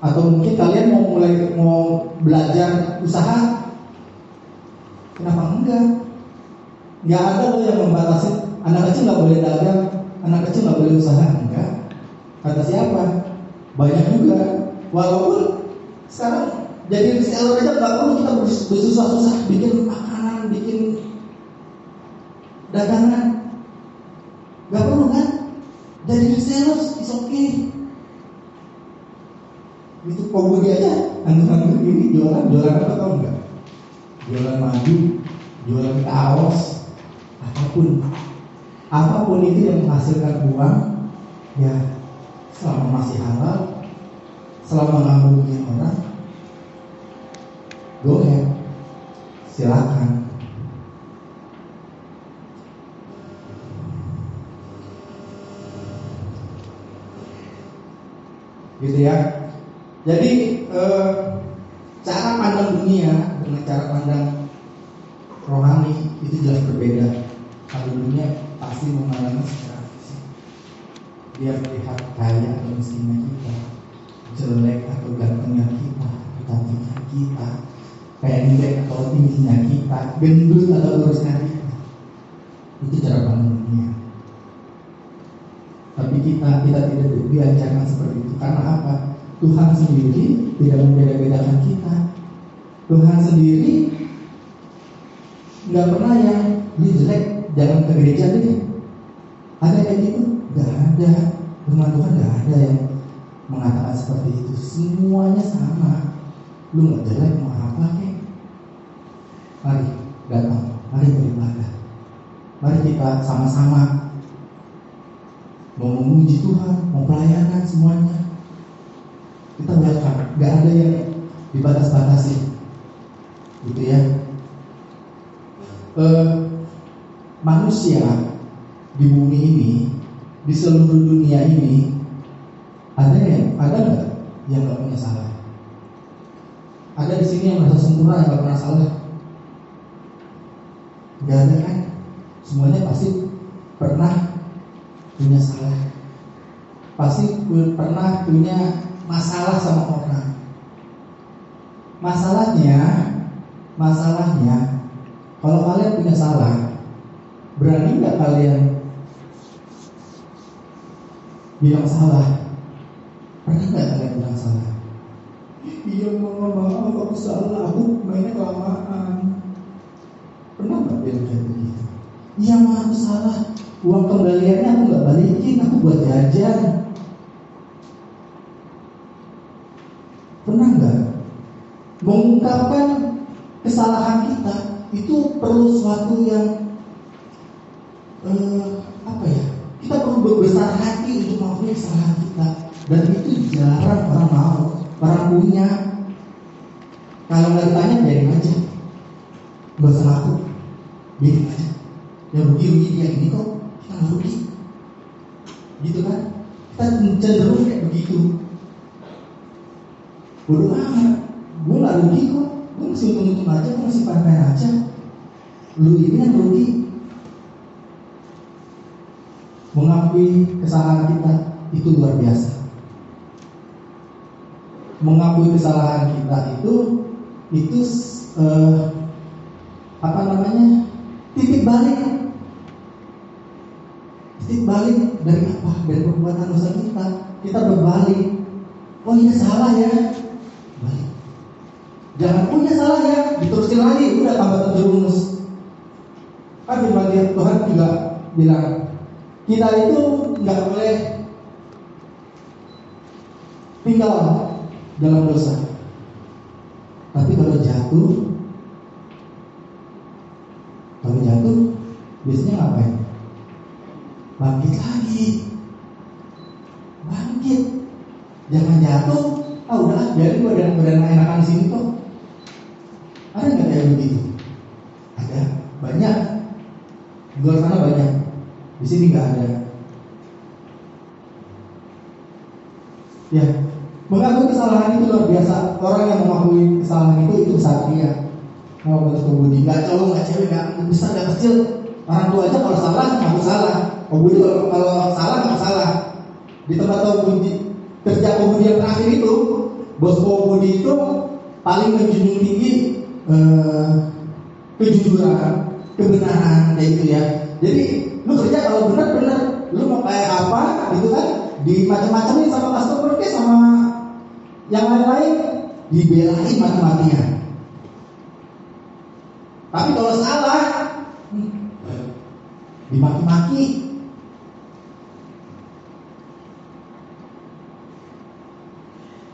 Speaker 4: Atau mungkin kalian mau mulai mau belajar usaha, kenapa enggak? Nggak ada loh yang membatasi anak kecil nggak boleh dagang, anak kecil nggak boleh usaha, enggak. Kata siapa? Banyak juga. Walaupun sekarang jadi reseller aja nggak perlu kita bers- bersusah-susah bikin makanan, bikin dagangan. Nggak perlu kan? Jadi reseller is okay. Itu komodi aja, anggap-anggap ini jualan, jualan apa tau nggak? Jualan madu, jualan kaos, apa pun, apa pun itu yang menghasilkan uang, ya selama masih halal, selama nggak merugikan orang, silakan. Gitu ya. Jadi eh, cara pandang dunia dengan cara pandang rohani itu jelas berbeda. Kalau dunia pasti memandangnya secara fisik. Dia melihat kaya atau miskinnya kita, jelek atau gantengnya kita, cantiknya kita, pendek atau tingginya kita, gendut atau lurusnya kita. Itu cara pandang dunia. Tapi kita kita tidak diajarkan Tuhan sendiri tidak membeda-bedakan kita. Tuhan sendiri nggak pernah yang dia jelek jangan ke gereja deh. Ada kayak gitu? Gak ada. Firman Tuhan gak ada yang mengatakan seperti itu. Semuanya sama. Lu nggak jelek mau apa kek? Mari datang, mari beribadah. Mari kita sama-sama memuji Tuhan, mau pelayanan semuanya. Kita welcome, gak ada yang dibatas-batasi, gitu ya. Eh, manusia di bumi ini, di seluruh dunia ini, ada yang ada nggak yang nggak punya salah? Ada di sini yang merasa sempurna yang nggak pernah salah? Gak ada kan? Semuanya pasti pernah punya salah. Pasti pernah punya masalah sama orang. Masalahnya, masalahnya, kalau kalian punya salah, berani nggak kalian bilang salah? Pernah nggak kalian bilang salah? Iya mama maaf aku salah, aku mainnya kelamaan. Pernah nggak bilang kayak begitu? Iya mama aku salah, uang kembaliannya aku nggak balikin, aku buat jajan. Pernah nggak mengungkapkan kesalahan kita itu perlu suatu yang eh, apa ya? Kita perlu berbesar hati untuk mengakui kesalahan kita dan itu jarang orang mau, orang punya. Kalau nggak ditanya biarin aja, nggak usah ngaku, biarin aja. Yang rugi rugi dia ini kok kita nggak rugi, gitu kan? Kita cenderung kayak begitu. Bodoh amat, gue nggak rugi kok, gue masih untung-untung aja, gue masih panen aja. Lu ini yang rugi. Mengakui kesalahan kita itu luar biasa. Mengakui kesalahan kita itu itu eh, apa namanya titik balik. Titik balik dari apa? Dari perbuatan dosa kita. Kita berbalik. Oh iya salah ya. Balik. Jangan iya salah ya. Diterusin lagi. Udah tambah terjerumus. Kan firman Tuhan juga bilang kita itu nggak boleh tinggal dalam dosa. Tapi kalau jatuh kalau jatuh biasanya ngapain? Bangkit lagi. Bangkit. Jangan jatuh. Ah udahlah biarin gue dan enakan sini kok ada nggak kayak begitu ada banyak di luar sana banyak di sini nggak ada. Ya. Mengakui kesalahan itu luar biasa. Orang yang mengakui kesalahan itu itu kesatria mau bentuk budi nggak cowok nggak cewek nggak besar nggak kecil. Orang tua aja kalau salah ngaku salah. Pembudi kalau, kalau salah nggak salah. Di tempat pembudi kerja pembudi yang terakhir itu bos pembudi itu paling menjunjung tinggi eh, kejujuran kebenaran gitu ya. Jadi lu kerja kalau benar benar. Lu mau kayak apa gitu kan? Di macam-macamin sama customer care sama yang lain-lain. Dibelain mati-matian. Tapi kalau salah dimaki-maki.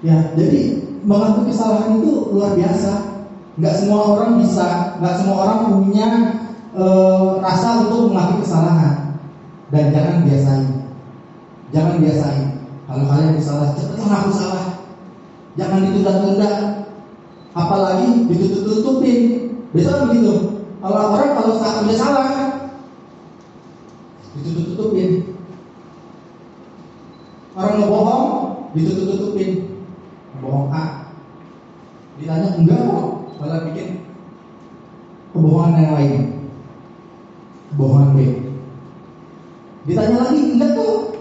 Speaker 4: Ya, jadi mengakui kesalahan itu luar biasa. Nggak semua orang bisa, nggak semua orang punya e, rasa untuk mengakui kesalahan. Dan jangan biasain, jangan biasain. Kalau kalian bersalah, cepat mengaku salah. Jangan ditunda-tunda, apalagi ditutup-tutupin. Biasa kan begitu. Kalau orang kalau udah salah, ditutup-tutupin. Orang mau bohong, ditutup-tutupin. Bohong A. Ditanya enggak kok, malah bikin kebohongan yang lain. Kebohongan B. Ditanya lagi, enggak tuh.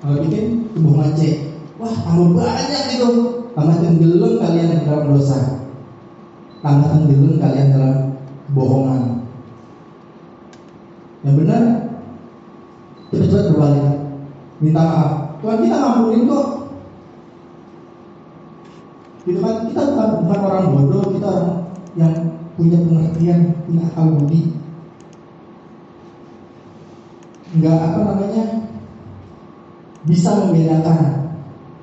Speaker 4: Malah bikin kebohongan C. Wah, tambah banyak itu. Tambah tenggelam kalian dalam dosa. Tambah tenggelam kalian dalam kebohongan. Yang benar, cepat-cepat berbalik. Minta maaf. Tuhan kita ngampunin kok. Gitu kan, kita bukan, bukan orang bodoh, kita orang yang punya pengertian, punya akal budi. Enggak apa namanya, bisa membedakan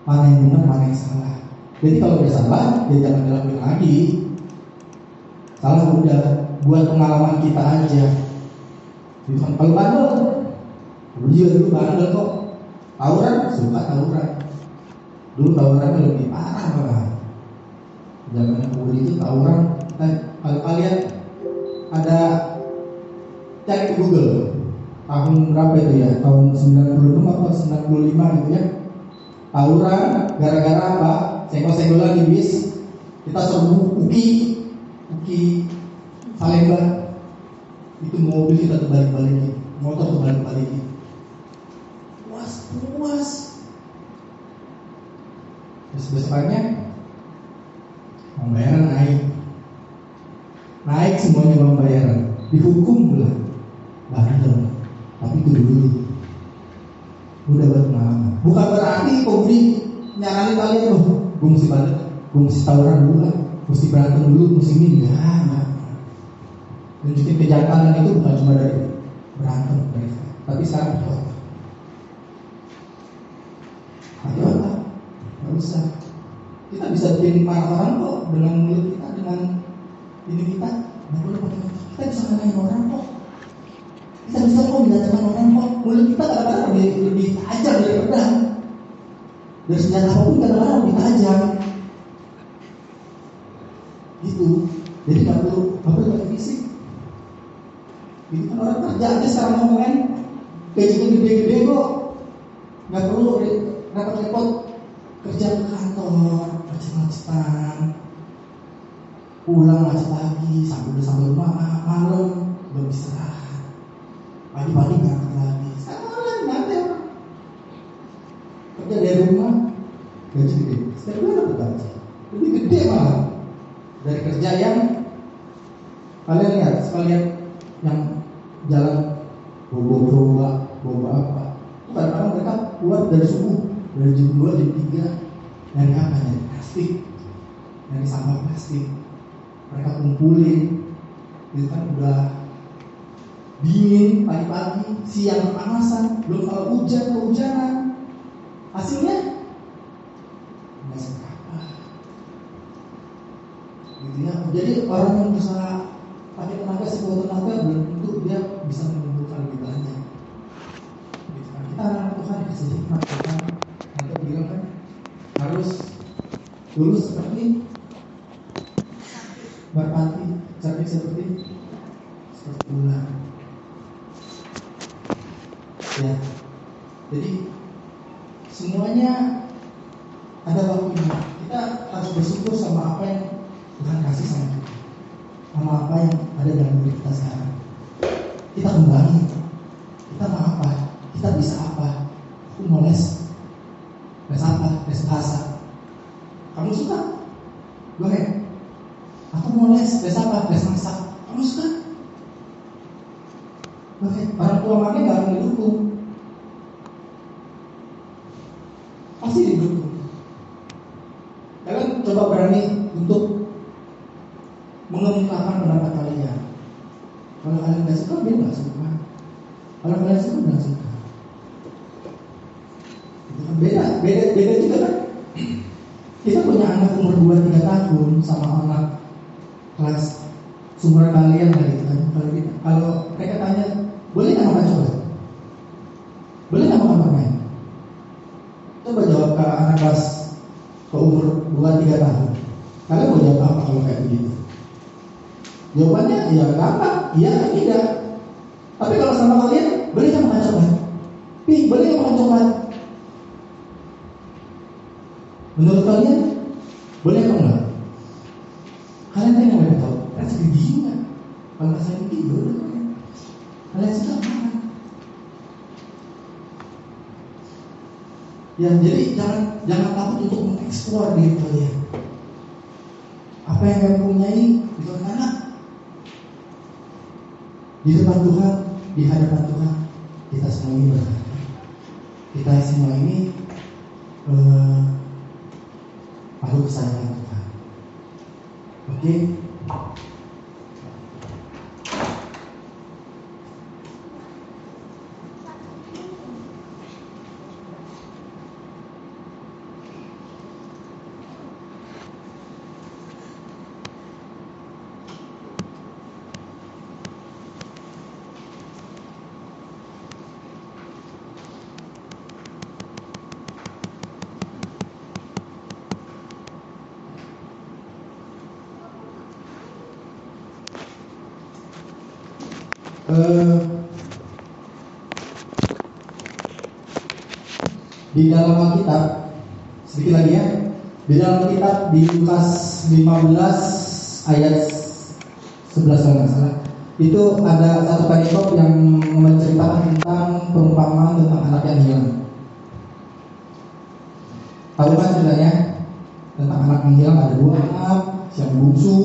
Speaker 4: mana yang benar, mana yang salah. Jadi kalau udah salah, ya jangan dilakuin lagi. Salah udah buat pengalaman kita aja. Gitu kan. Kalau bandel, dulu juga dulu kok. Tawuran, suka tawuran. Dulu tawurannya lebih parah malah. Zaman dulu itu tawuran. Eh, kalau kalian ada ke Google tahun berapa itu ya? Tahun 96 atau 95 gitu ya. Tawuran gara-gara apa? Senggol-senggolan di bis. Kita serbu Uki, Uki Salemba. Itu mobil kita terbalik-balikin, motor terbalik-balikin. Puas, puas. Terus besokannya pembayaran naik, naik semuanya uang bayaran, dihukum pula, dulu, udah buat pengalaman. Bukan berarti publik nyaranin kalian loh, gue mesti balik, gue mesti tawuran dulu lah, mesti berantem dulu, mesti ini enggak, enggak. Nunjukin kejantanan itu bukan cuma dari berantem mereka, tapi sekarang itu apa? Ayo apa? Gak usah. Kita bisa bikin marah orang kok dengan mulut kita, dengan ini kita. Nggak boleh pakai kita bisa ngalahin orang kok. Kita bisa kok menjatuhkan orang kok. Mulut kita kadang-kadang lebih, lebih tajam dari pedang. Dari senjata apa pun kadang-kadang lebih tajam. Gitu. Jadi nggak perlu, nggak perlu pakai fisik. Itu kan orang kerja aja sekarang ngomongin gajinya gede-gede kok. Nggak perlu repot-repot kerja ke kantor, macet-macetan, pulang macet lagi, sampai udah sampai malam belum istirahat, pagi-pagi berangkat lagi, sekarang nyantai orang. kerja dari rumah gaji gede, bulan dapat gaji, lebih gede malah. Dari kerja yang kalian lihat sekalian yang jalan bobo gerobak, bobo apa, kadang-kadang mereka keluar dari subuh dari jam 2 jam 3 dari apa? Dari plastik. Dari sampah plastik. Mereka kumpulin. Itu kan udah dingin pagi-pagi siang kepanasan belum kalau hujan kehujanan. Hasilnya? Nggak seberapa. Gitu ya. Jadi orang yang berusaha pakai tenaga sekuat tenaga belum tentu dia bisa mengumpulkan lebih banyak. Gitu kan. Kita anak Tuhan dikasih hikmat Tuhan ada bilang kan harus lulus seperti merpati cantik seperti seperti bulan ya jadi semuanya ada waktunya kita harus bersyukur sama apa yang Tuhan kasih sama kita. Sama apa yang ada dalam diri kita sekarang. Kita kembali kita mau apa kita bisa apa aku mau les les apa les bahasa kamu suka boleh aku mau les les apa les masak kamu suka boleh orang tua mami nggak akan didukung pasti didukung kalian coba berani untuk mengemukakan pendapat kalian kalau kalian nggak suka dia nggak suka kalau kalian suka nggak suka beda beda beda juga kan kita punya anak umur 2 3 tahun sama anak kelas sumber kalian kali itu kan kalau kita, kalau mereka tanya boleh nggak makan coklat boleh nggak makan permen coba jawab ke anak kelas ke umur 2 3 tahun kalian mau jawab apa kalau kayak begitu Jawabannya ya gampang, iya atau tidak. Tapi kalau sama kalian, boleh nggak makan? Pi, boleh nggak makan? Menurut kalian, boleh apa enggak? Kalian kan yang udah tahu, kan nggak? Kalau saya ya udah. Kalian suka makan. Ya, jadi jangan jangan takut untuk mengeksplor diri di depan Tuhan, di Lukas 15 ayat 11 kalau nggak salah. Itu ada satu perikop yang menceritakan tentang perumpamaan tentang anak yang hilang. Tahu kan ceritanya? Tentang anak yang hilang ada dua anak yang bungsu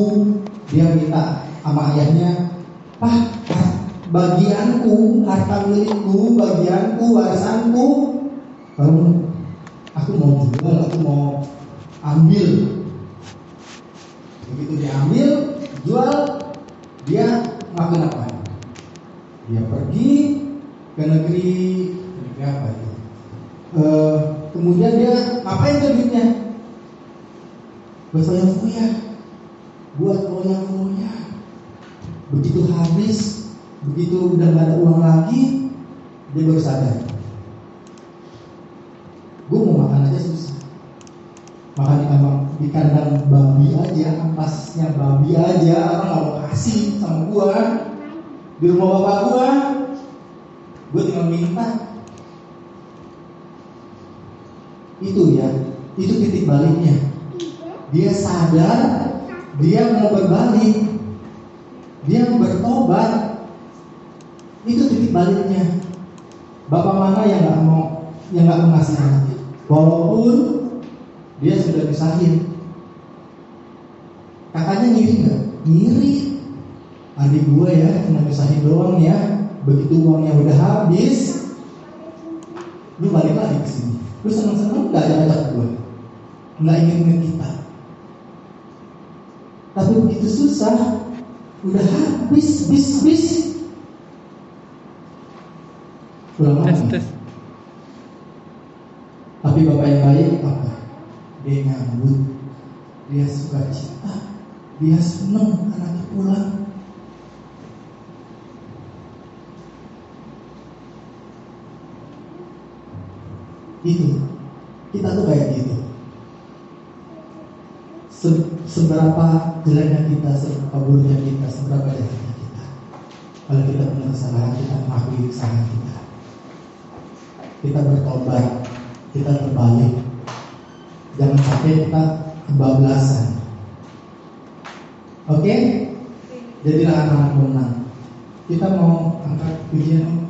Speaker 4: dia minta sama ayahnya Pak, bagianku, harta milikku, bagianku, warisanku. Lalu ambil. Begitu diambil, jual, dia ngelakuin apa? Dia pergi ke negeri, negeri apa itu? Eh, kemudian dia ngapain tuh duitnya? Buat foya-foya, buat foya-foya. Begitu habis, begitu udah gak ada uang lagi, dia baru sadar. Gue mau makan aja susah. Makan di kandang, di kandang babi aja, ampasnya babi aja, orang gak mau kasih sama gue. Di rumah bapak gue, gue tinggal minta. Itu ya, itu titik baliknya. Dia sadar, dia mau berbalik, dia bertobat itu titik baliknya bapak mana yang nggak mau yang nggak mengasih hati walaupun dia sudah pisahin kakaknya ngiri nggak? Ngiri adik gue ya cuma pisahin doang ya. Begitu uangnya udah habis lu balik lagi ke sini. Lu seneng seneng nggak ajak ajak gue? Nggak ingin kita. Tapi begitu susah udah habis bis bis pulang lagi tapi bapak yang baik apa dia suka cita dia seneng anaknya pulang itu kita tuh kayak gitu Se- seberapa jeleknya kita, seberapa buruknya kita, seberapa jahatnya kita. Kalau kita punya kesalahan, kita mengakui kesalahan kita. Kita bertobat, kita berbalik. Jangan sampai kita kebablasan. Oke? Jadilah anak menang. Kita mau angkat pujian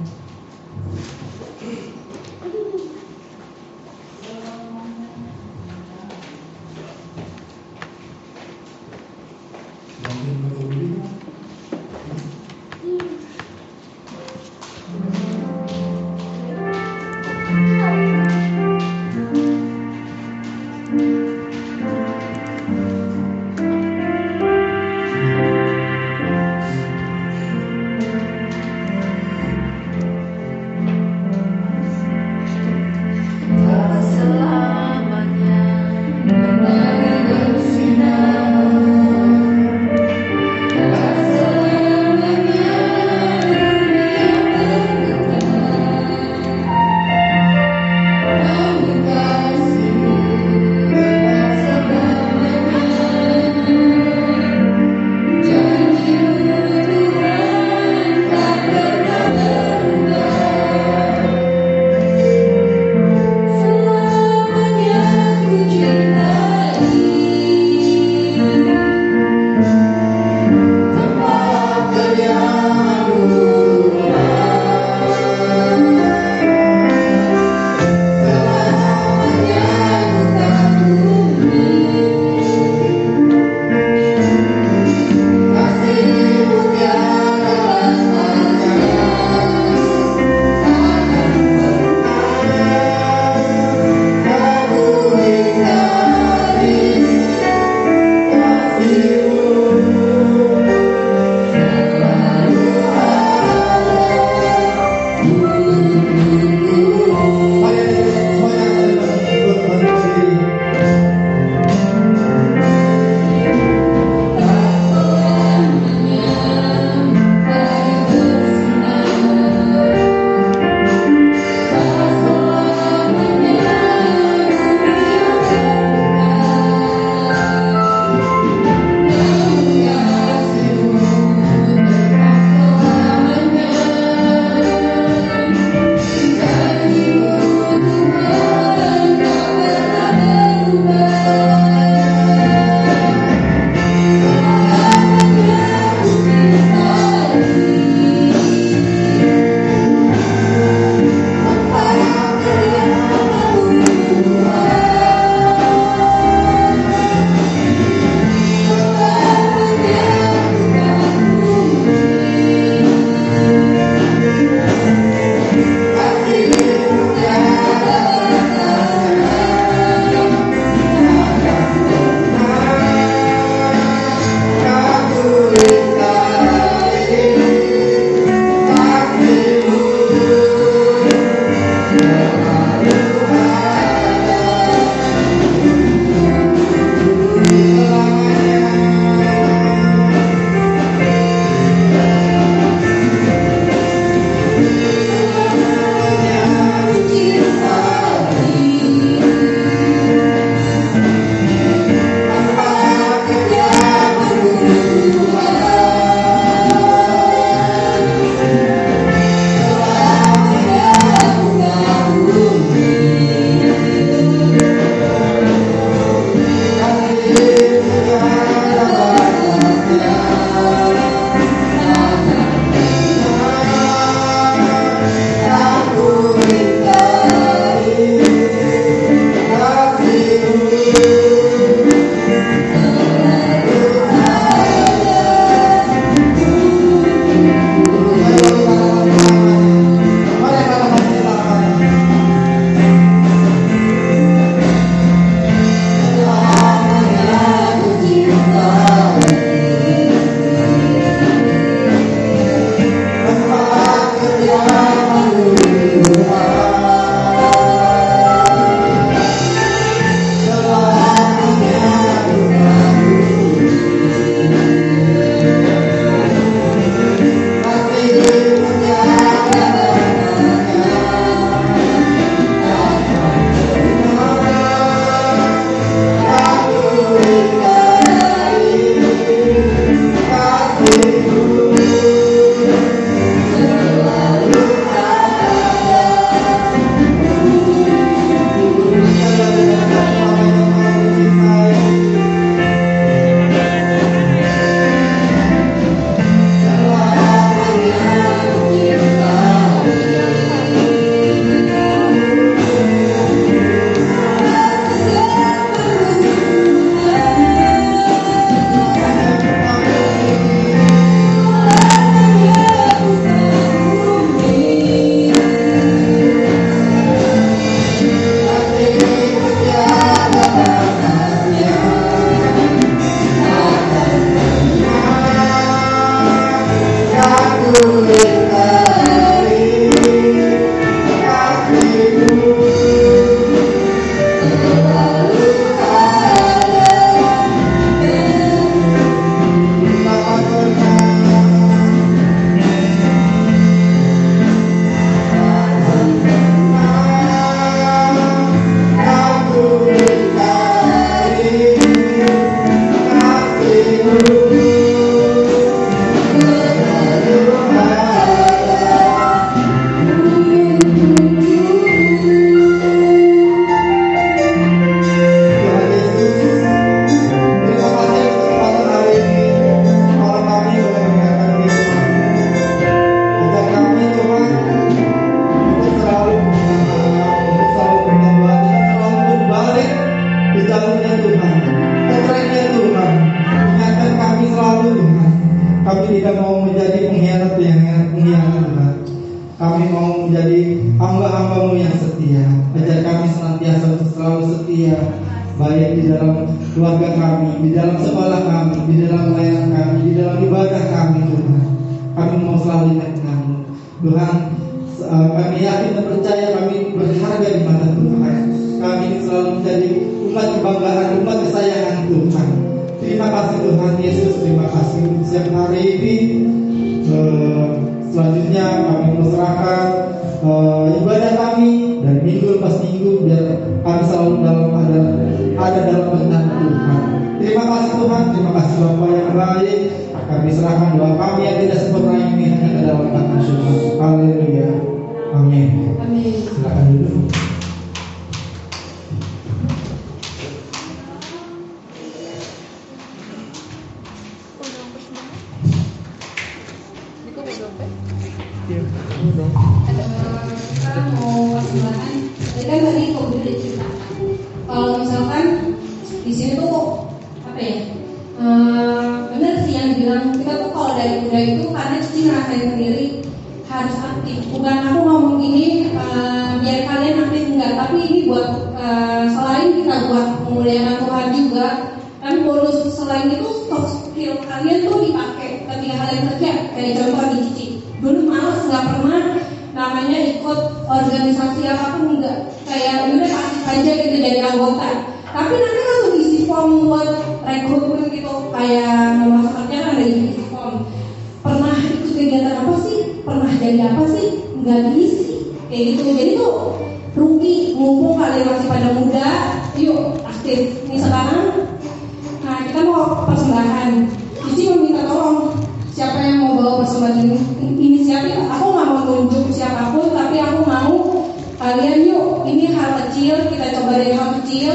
Speaker 3: kecil, kita coba dari hal kecil,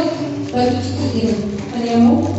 Speaker 3: baru kecil. Ada yang
Speaker 4: mau?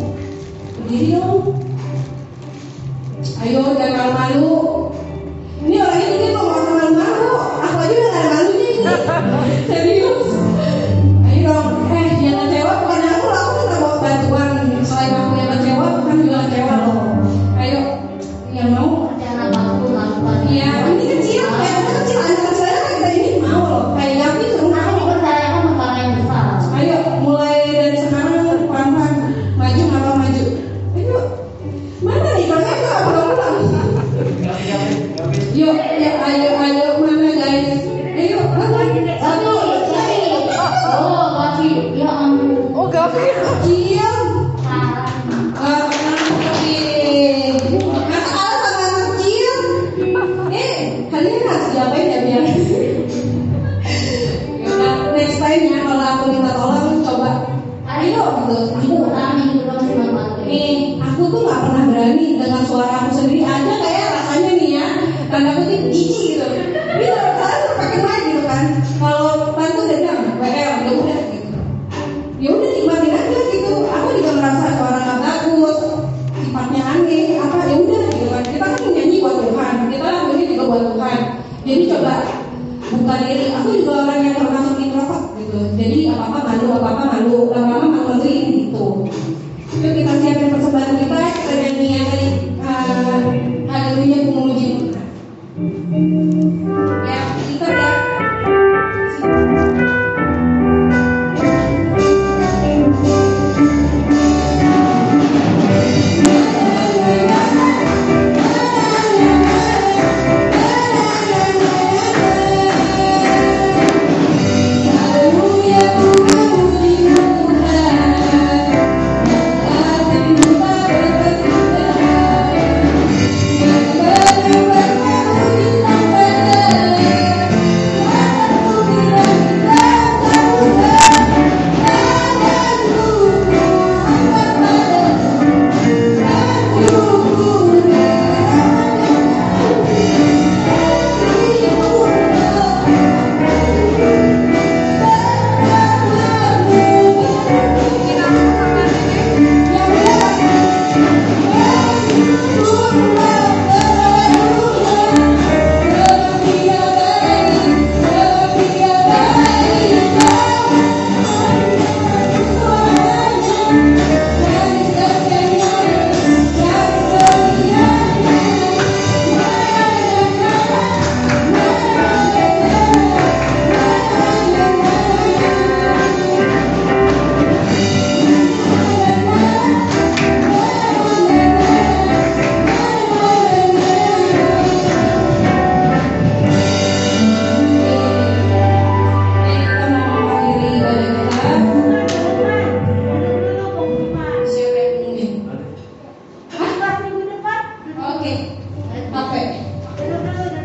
Speaker 7: 对，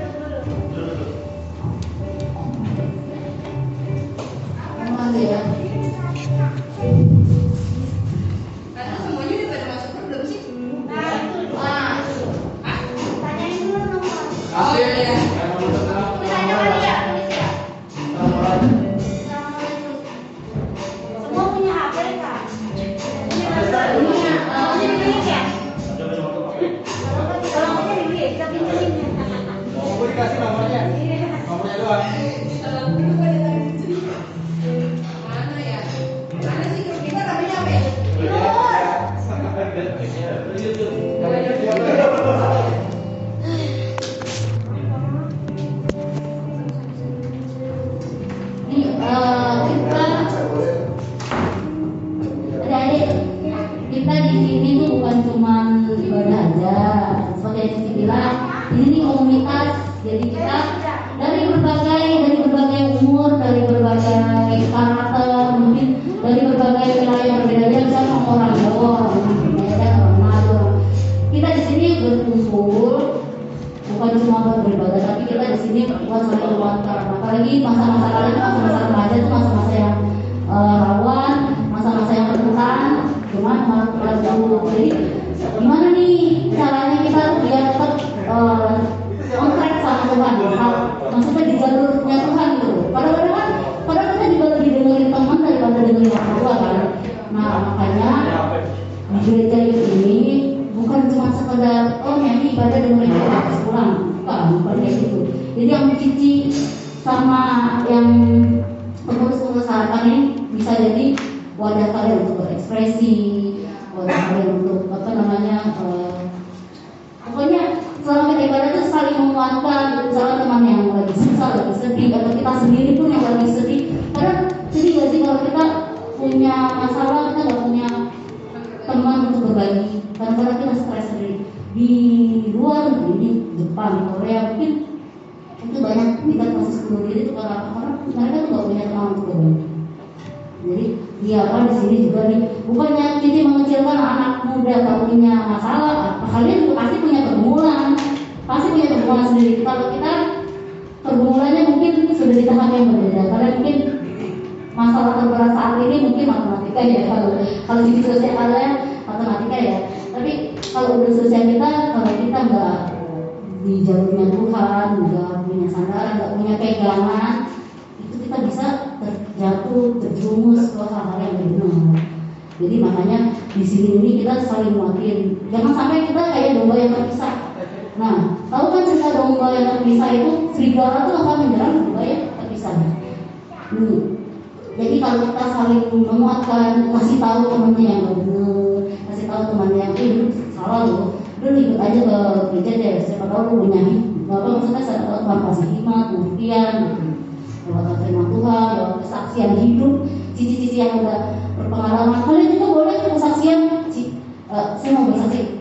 Speaker 7: eh, saya mau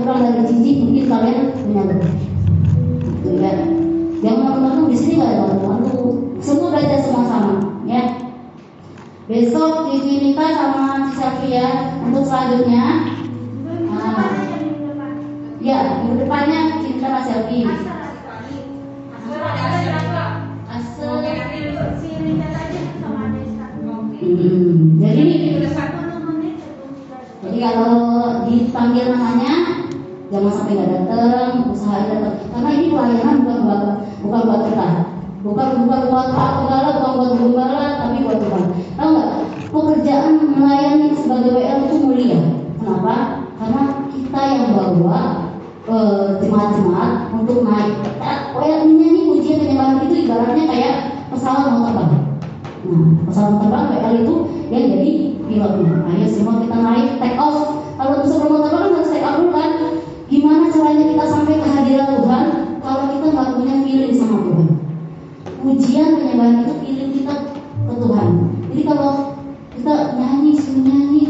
Speaker 7: kurang dari Cici mungkin kalian punya gitu ya yang mengandung di sini nggak ada mengandung semua belajar sama-sama ya. Besok diminta sama Safia untuk selanjutnya. Nah, ya di depannya kita Mas Safi Hmm, jadi, jadi kalau dipanggil namanya jangan sampai nggak datang usahain datang karena ini pelayanan bukan buat bukan buat kita. Bukan bukan buat pak gembala bukan buat gembala tapi buat Tuhan tahu nggak? Pekerjaan melayani sebagai WL itu mulia. Kenapa? Karena kita yang bawa eh, jemaat-jemaat untuk naik. Ya, WL ini ujian penyembahan itu ibaratnya kayak pesawat mau terbang. Nah pesawat terbang WL itu yang jadi pilotnya. Ayo semua kita naik take off. Kalau bisa mau terbang harus take off dulu kan. Gimana caranya kita sampai ke hadirat Tuhan kalau kita nggak punya feeling sama Tuhan? Ujian penyembahan itu feeling kita ke Tuhan. Jadi kalau kita nyanyi, nyanyi,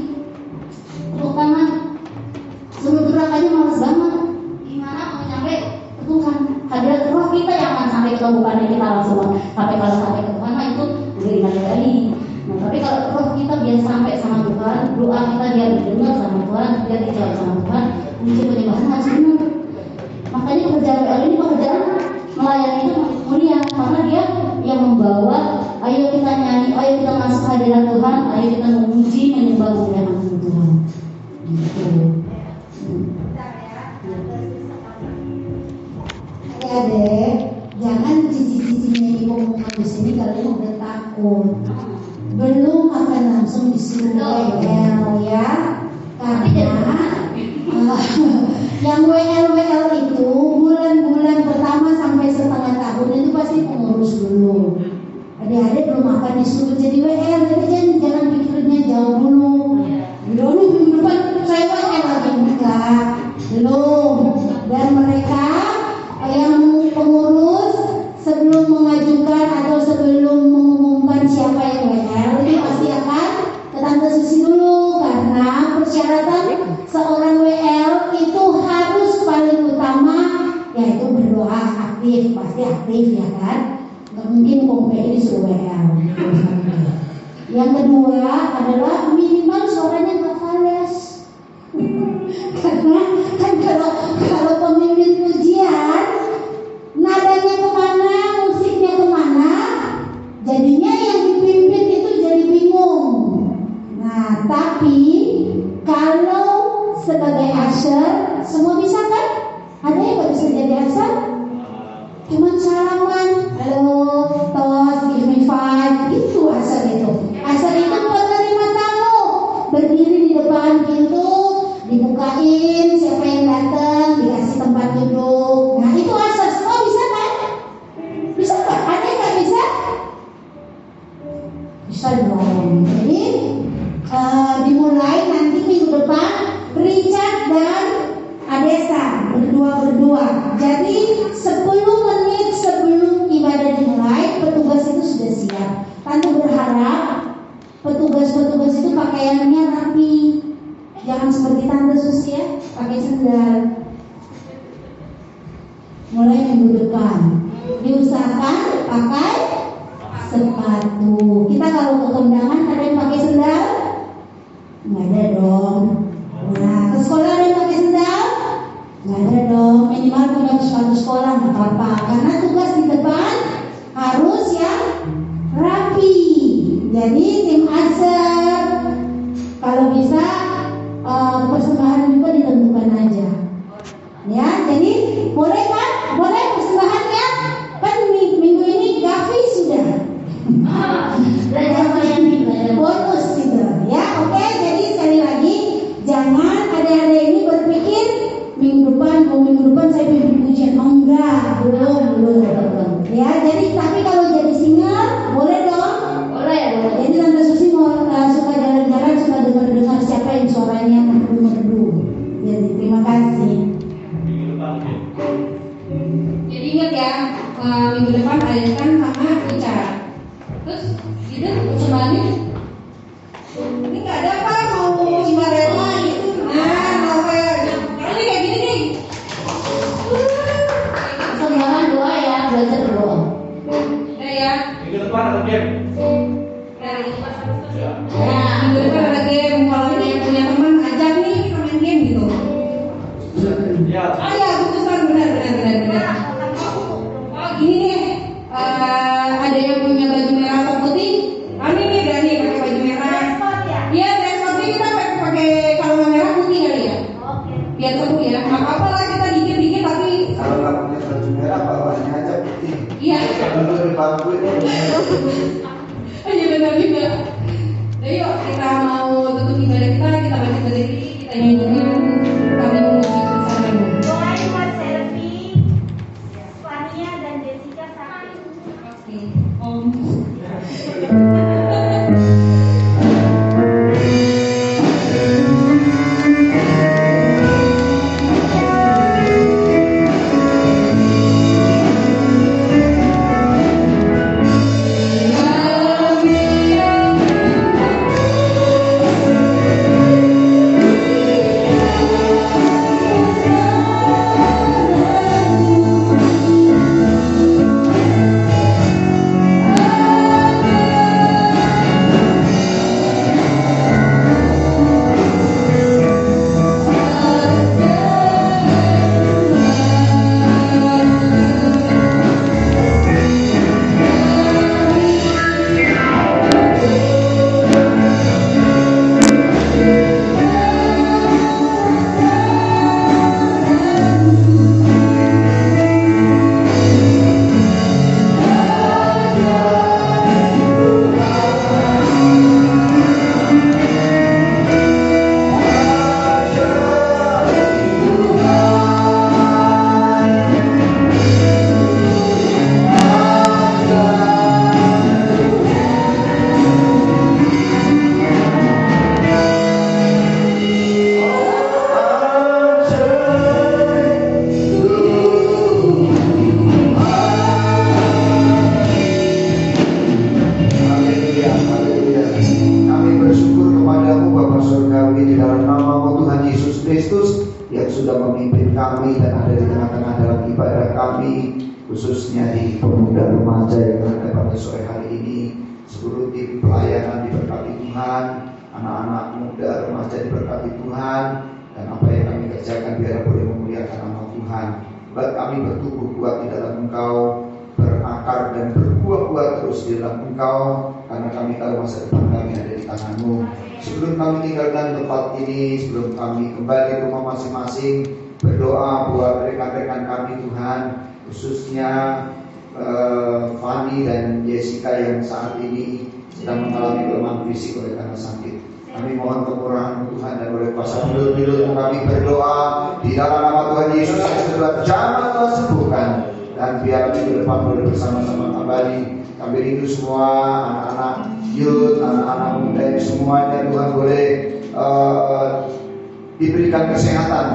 Speaker 8: diberikan kesehatan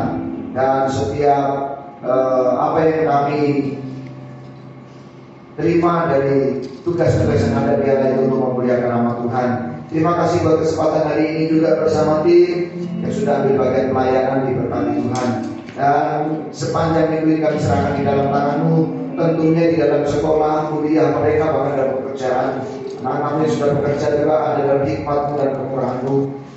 Speaker 8: dan setiap eh, apa yang kami terima dari tugas-tugas yang ada di itu untuk memuliakan nama Tuhan. Terima kasih buat kesempatan hari ini juga bersama tim yang sudah ambil bagian pelayanan di berkati Tuhan. Dan sepanjang minggu ini kami serahkan di dalam tanganmu Tentunya di dalam sekolah, kuliah mereka bahkan dalam pekerjaan Anak kami yang sudah bekerja juga ada dalam hikmatmu dan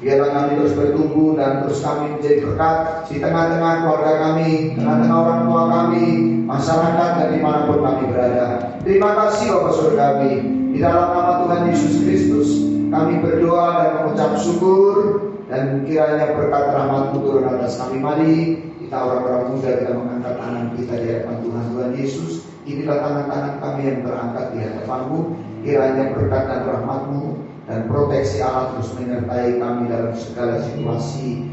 Speaker 8: Biarlah kami terus bertumbuh dan terus kami menjadi berkat Di tengah-tengah keluarga kami, tengah-tengah orang tua kami Masyarakat dan di mana pun kami berada. Terima kasih Bapak Surgawi Di dalam nama Tuhan Yesus Kristus Kami berdoa dan mengucap syukur Dan kiranya berkat rahmatmu turun atas kami. Mari kita orang-orang muda kita mengangkat tangan kita di hadapan Tuhan. Tuhan Yesus inilah tangan-tangan kami yang terangkat di hadapanmu kiranya berkat dan rahmatmu dan proteksi Allah terus menyertai kami dalam segala situasi.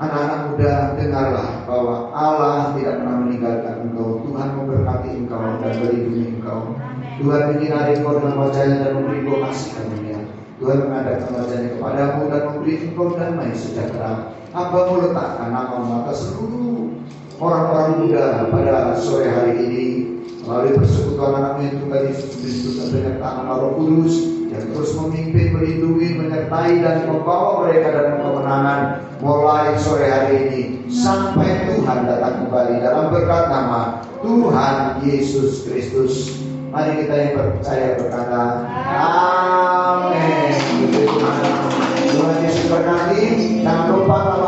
Speaker 8: Anak-anak muda dengarlah bahwa Allah tidak pernah meninggalkan engkau. Tuhan memberkati engkau dan melindungi engkau. Tuhan menyinari engkau dengan wajahnya dan memberi engkau kasih karunia Tuhan mengadakan wajahnya kepadamu dan memberi engkau damai sejahtera. Hambamu letakkan nama atas seluruh orang-orang muda pada sore hari ini melalui persekutuan anakmu yang tunggal Kristus dan penyertaan Roh Kudus yang terus memimpin, melindungi, menyertai dan membawa mereka dalam kemenangan mulai sore hari ini sampai Tuhan datang kembali dalam berkat nama Tuhan Yesus Kristus. Mari kita yang percaya berkata, Amin. Tuhan Yesus berkati. Jangan lupa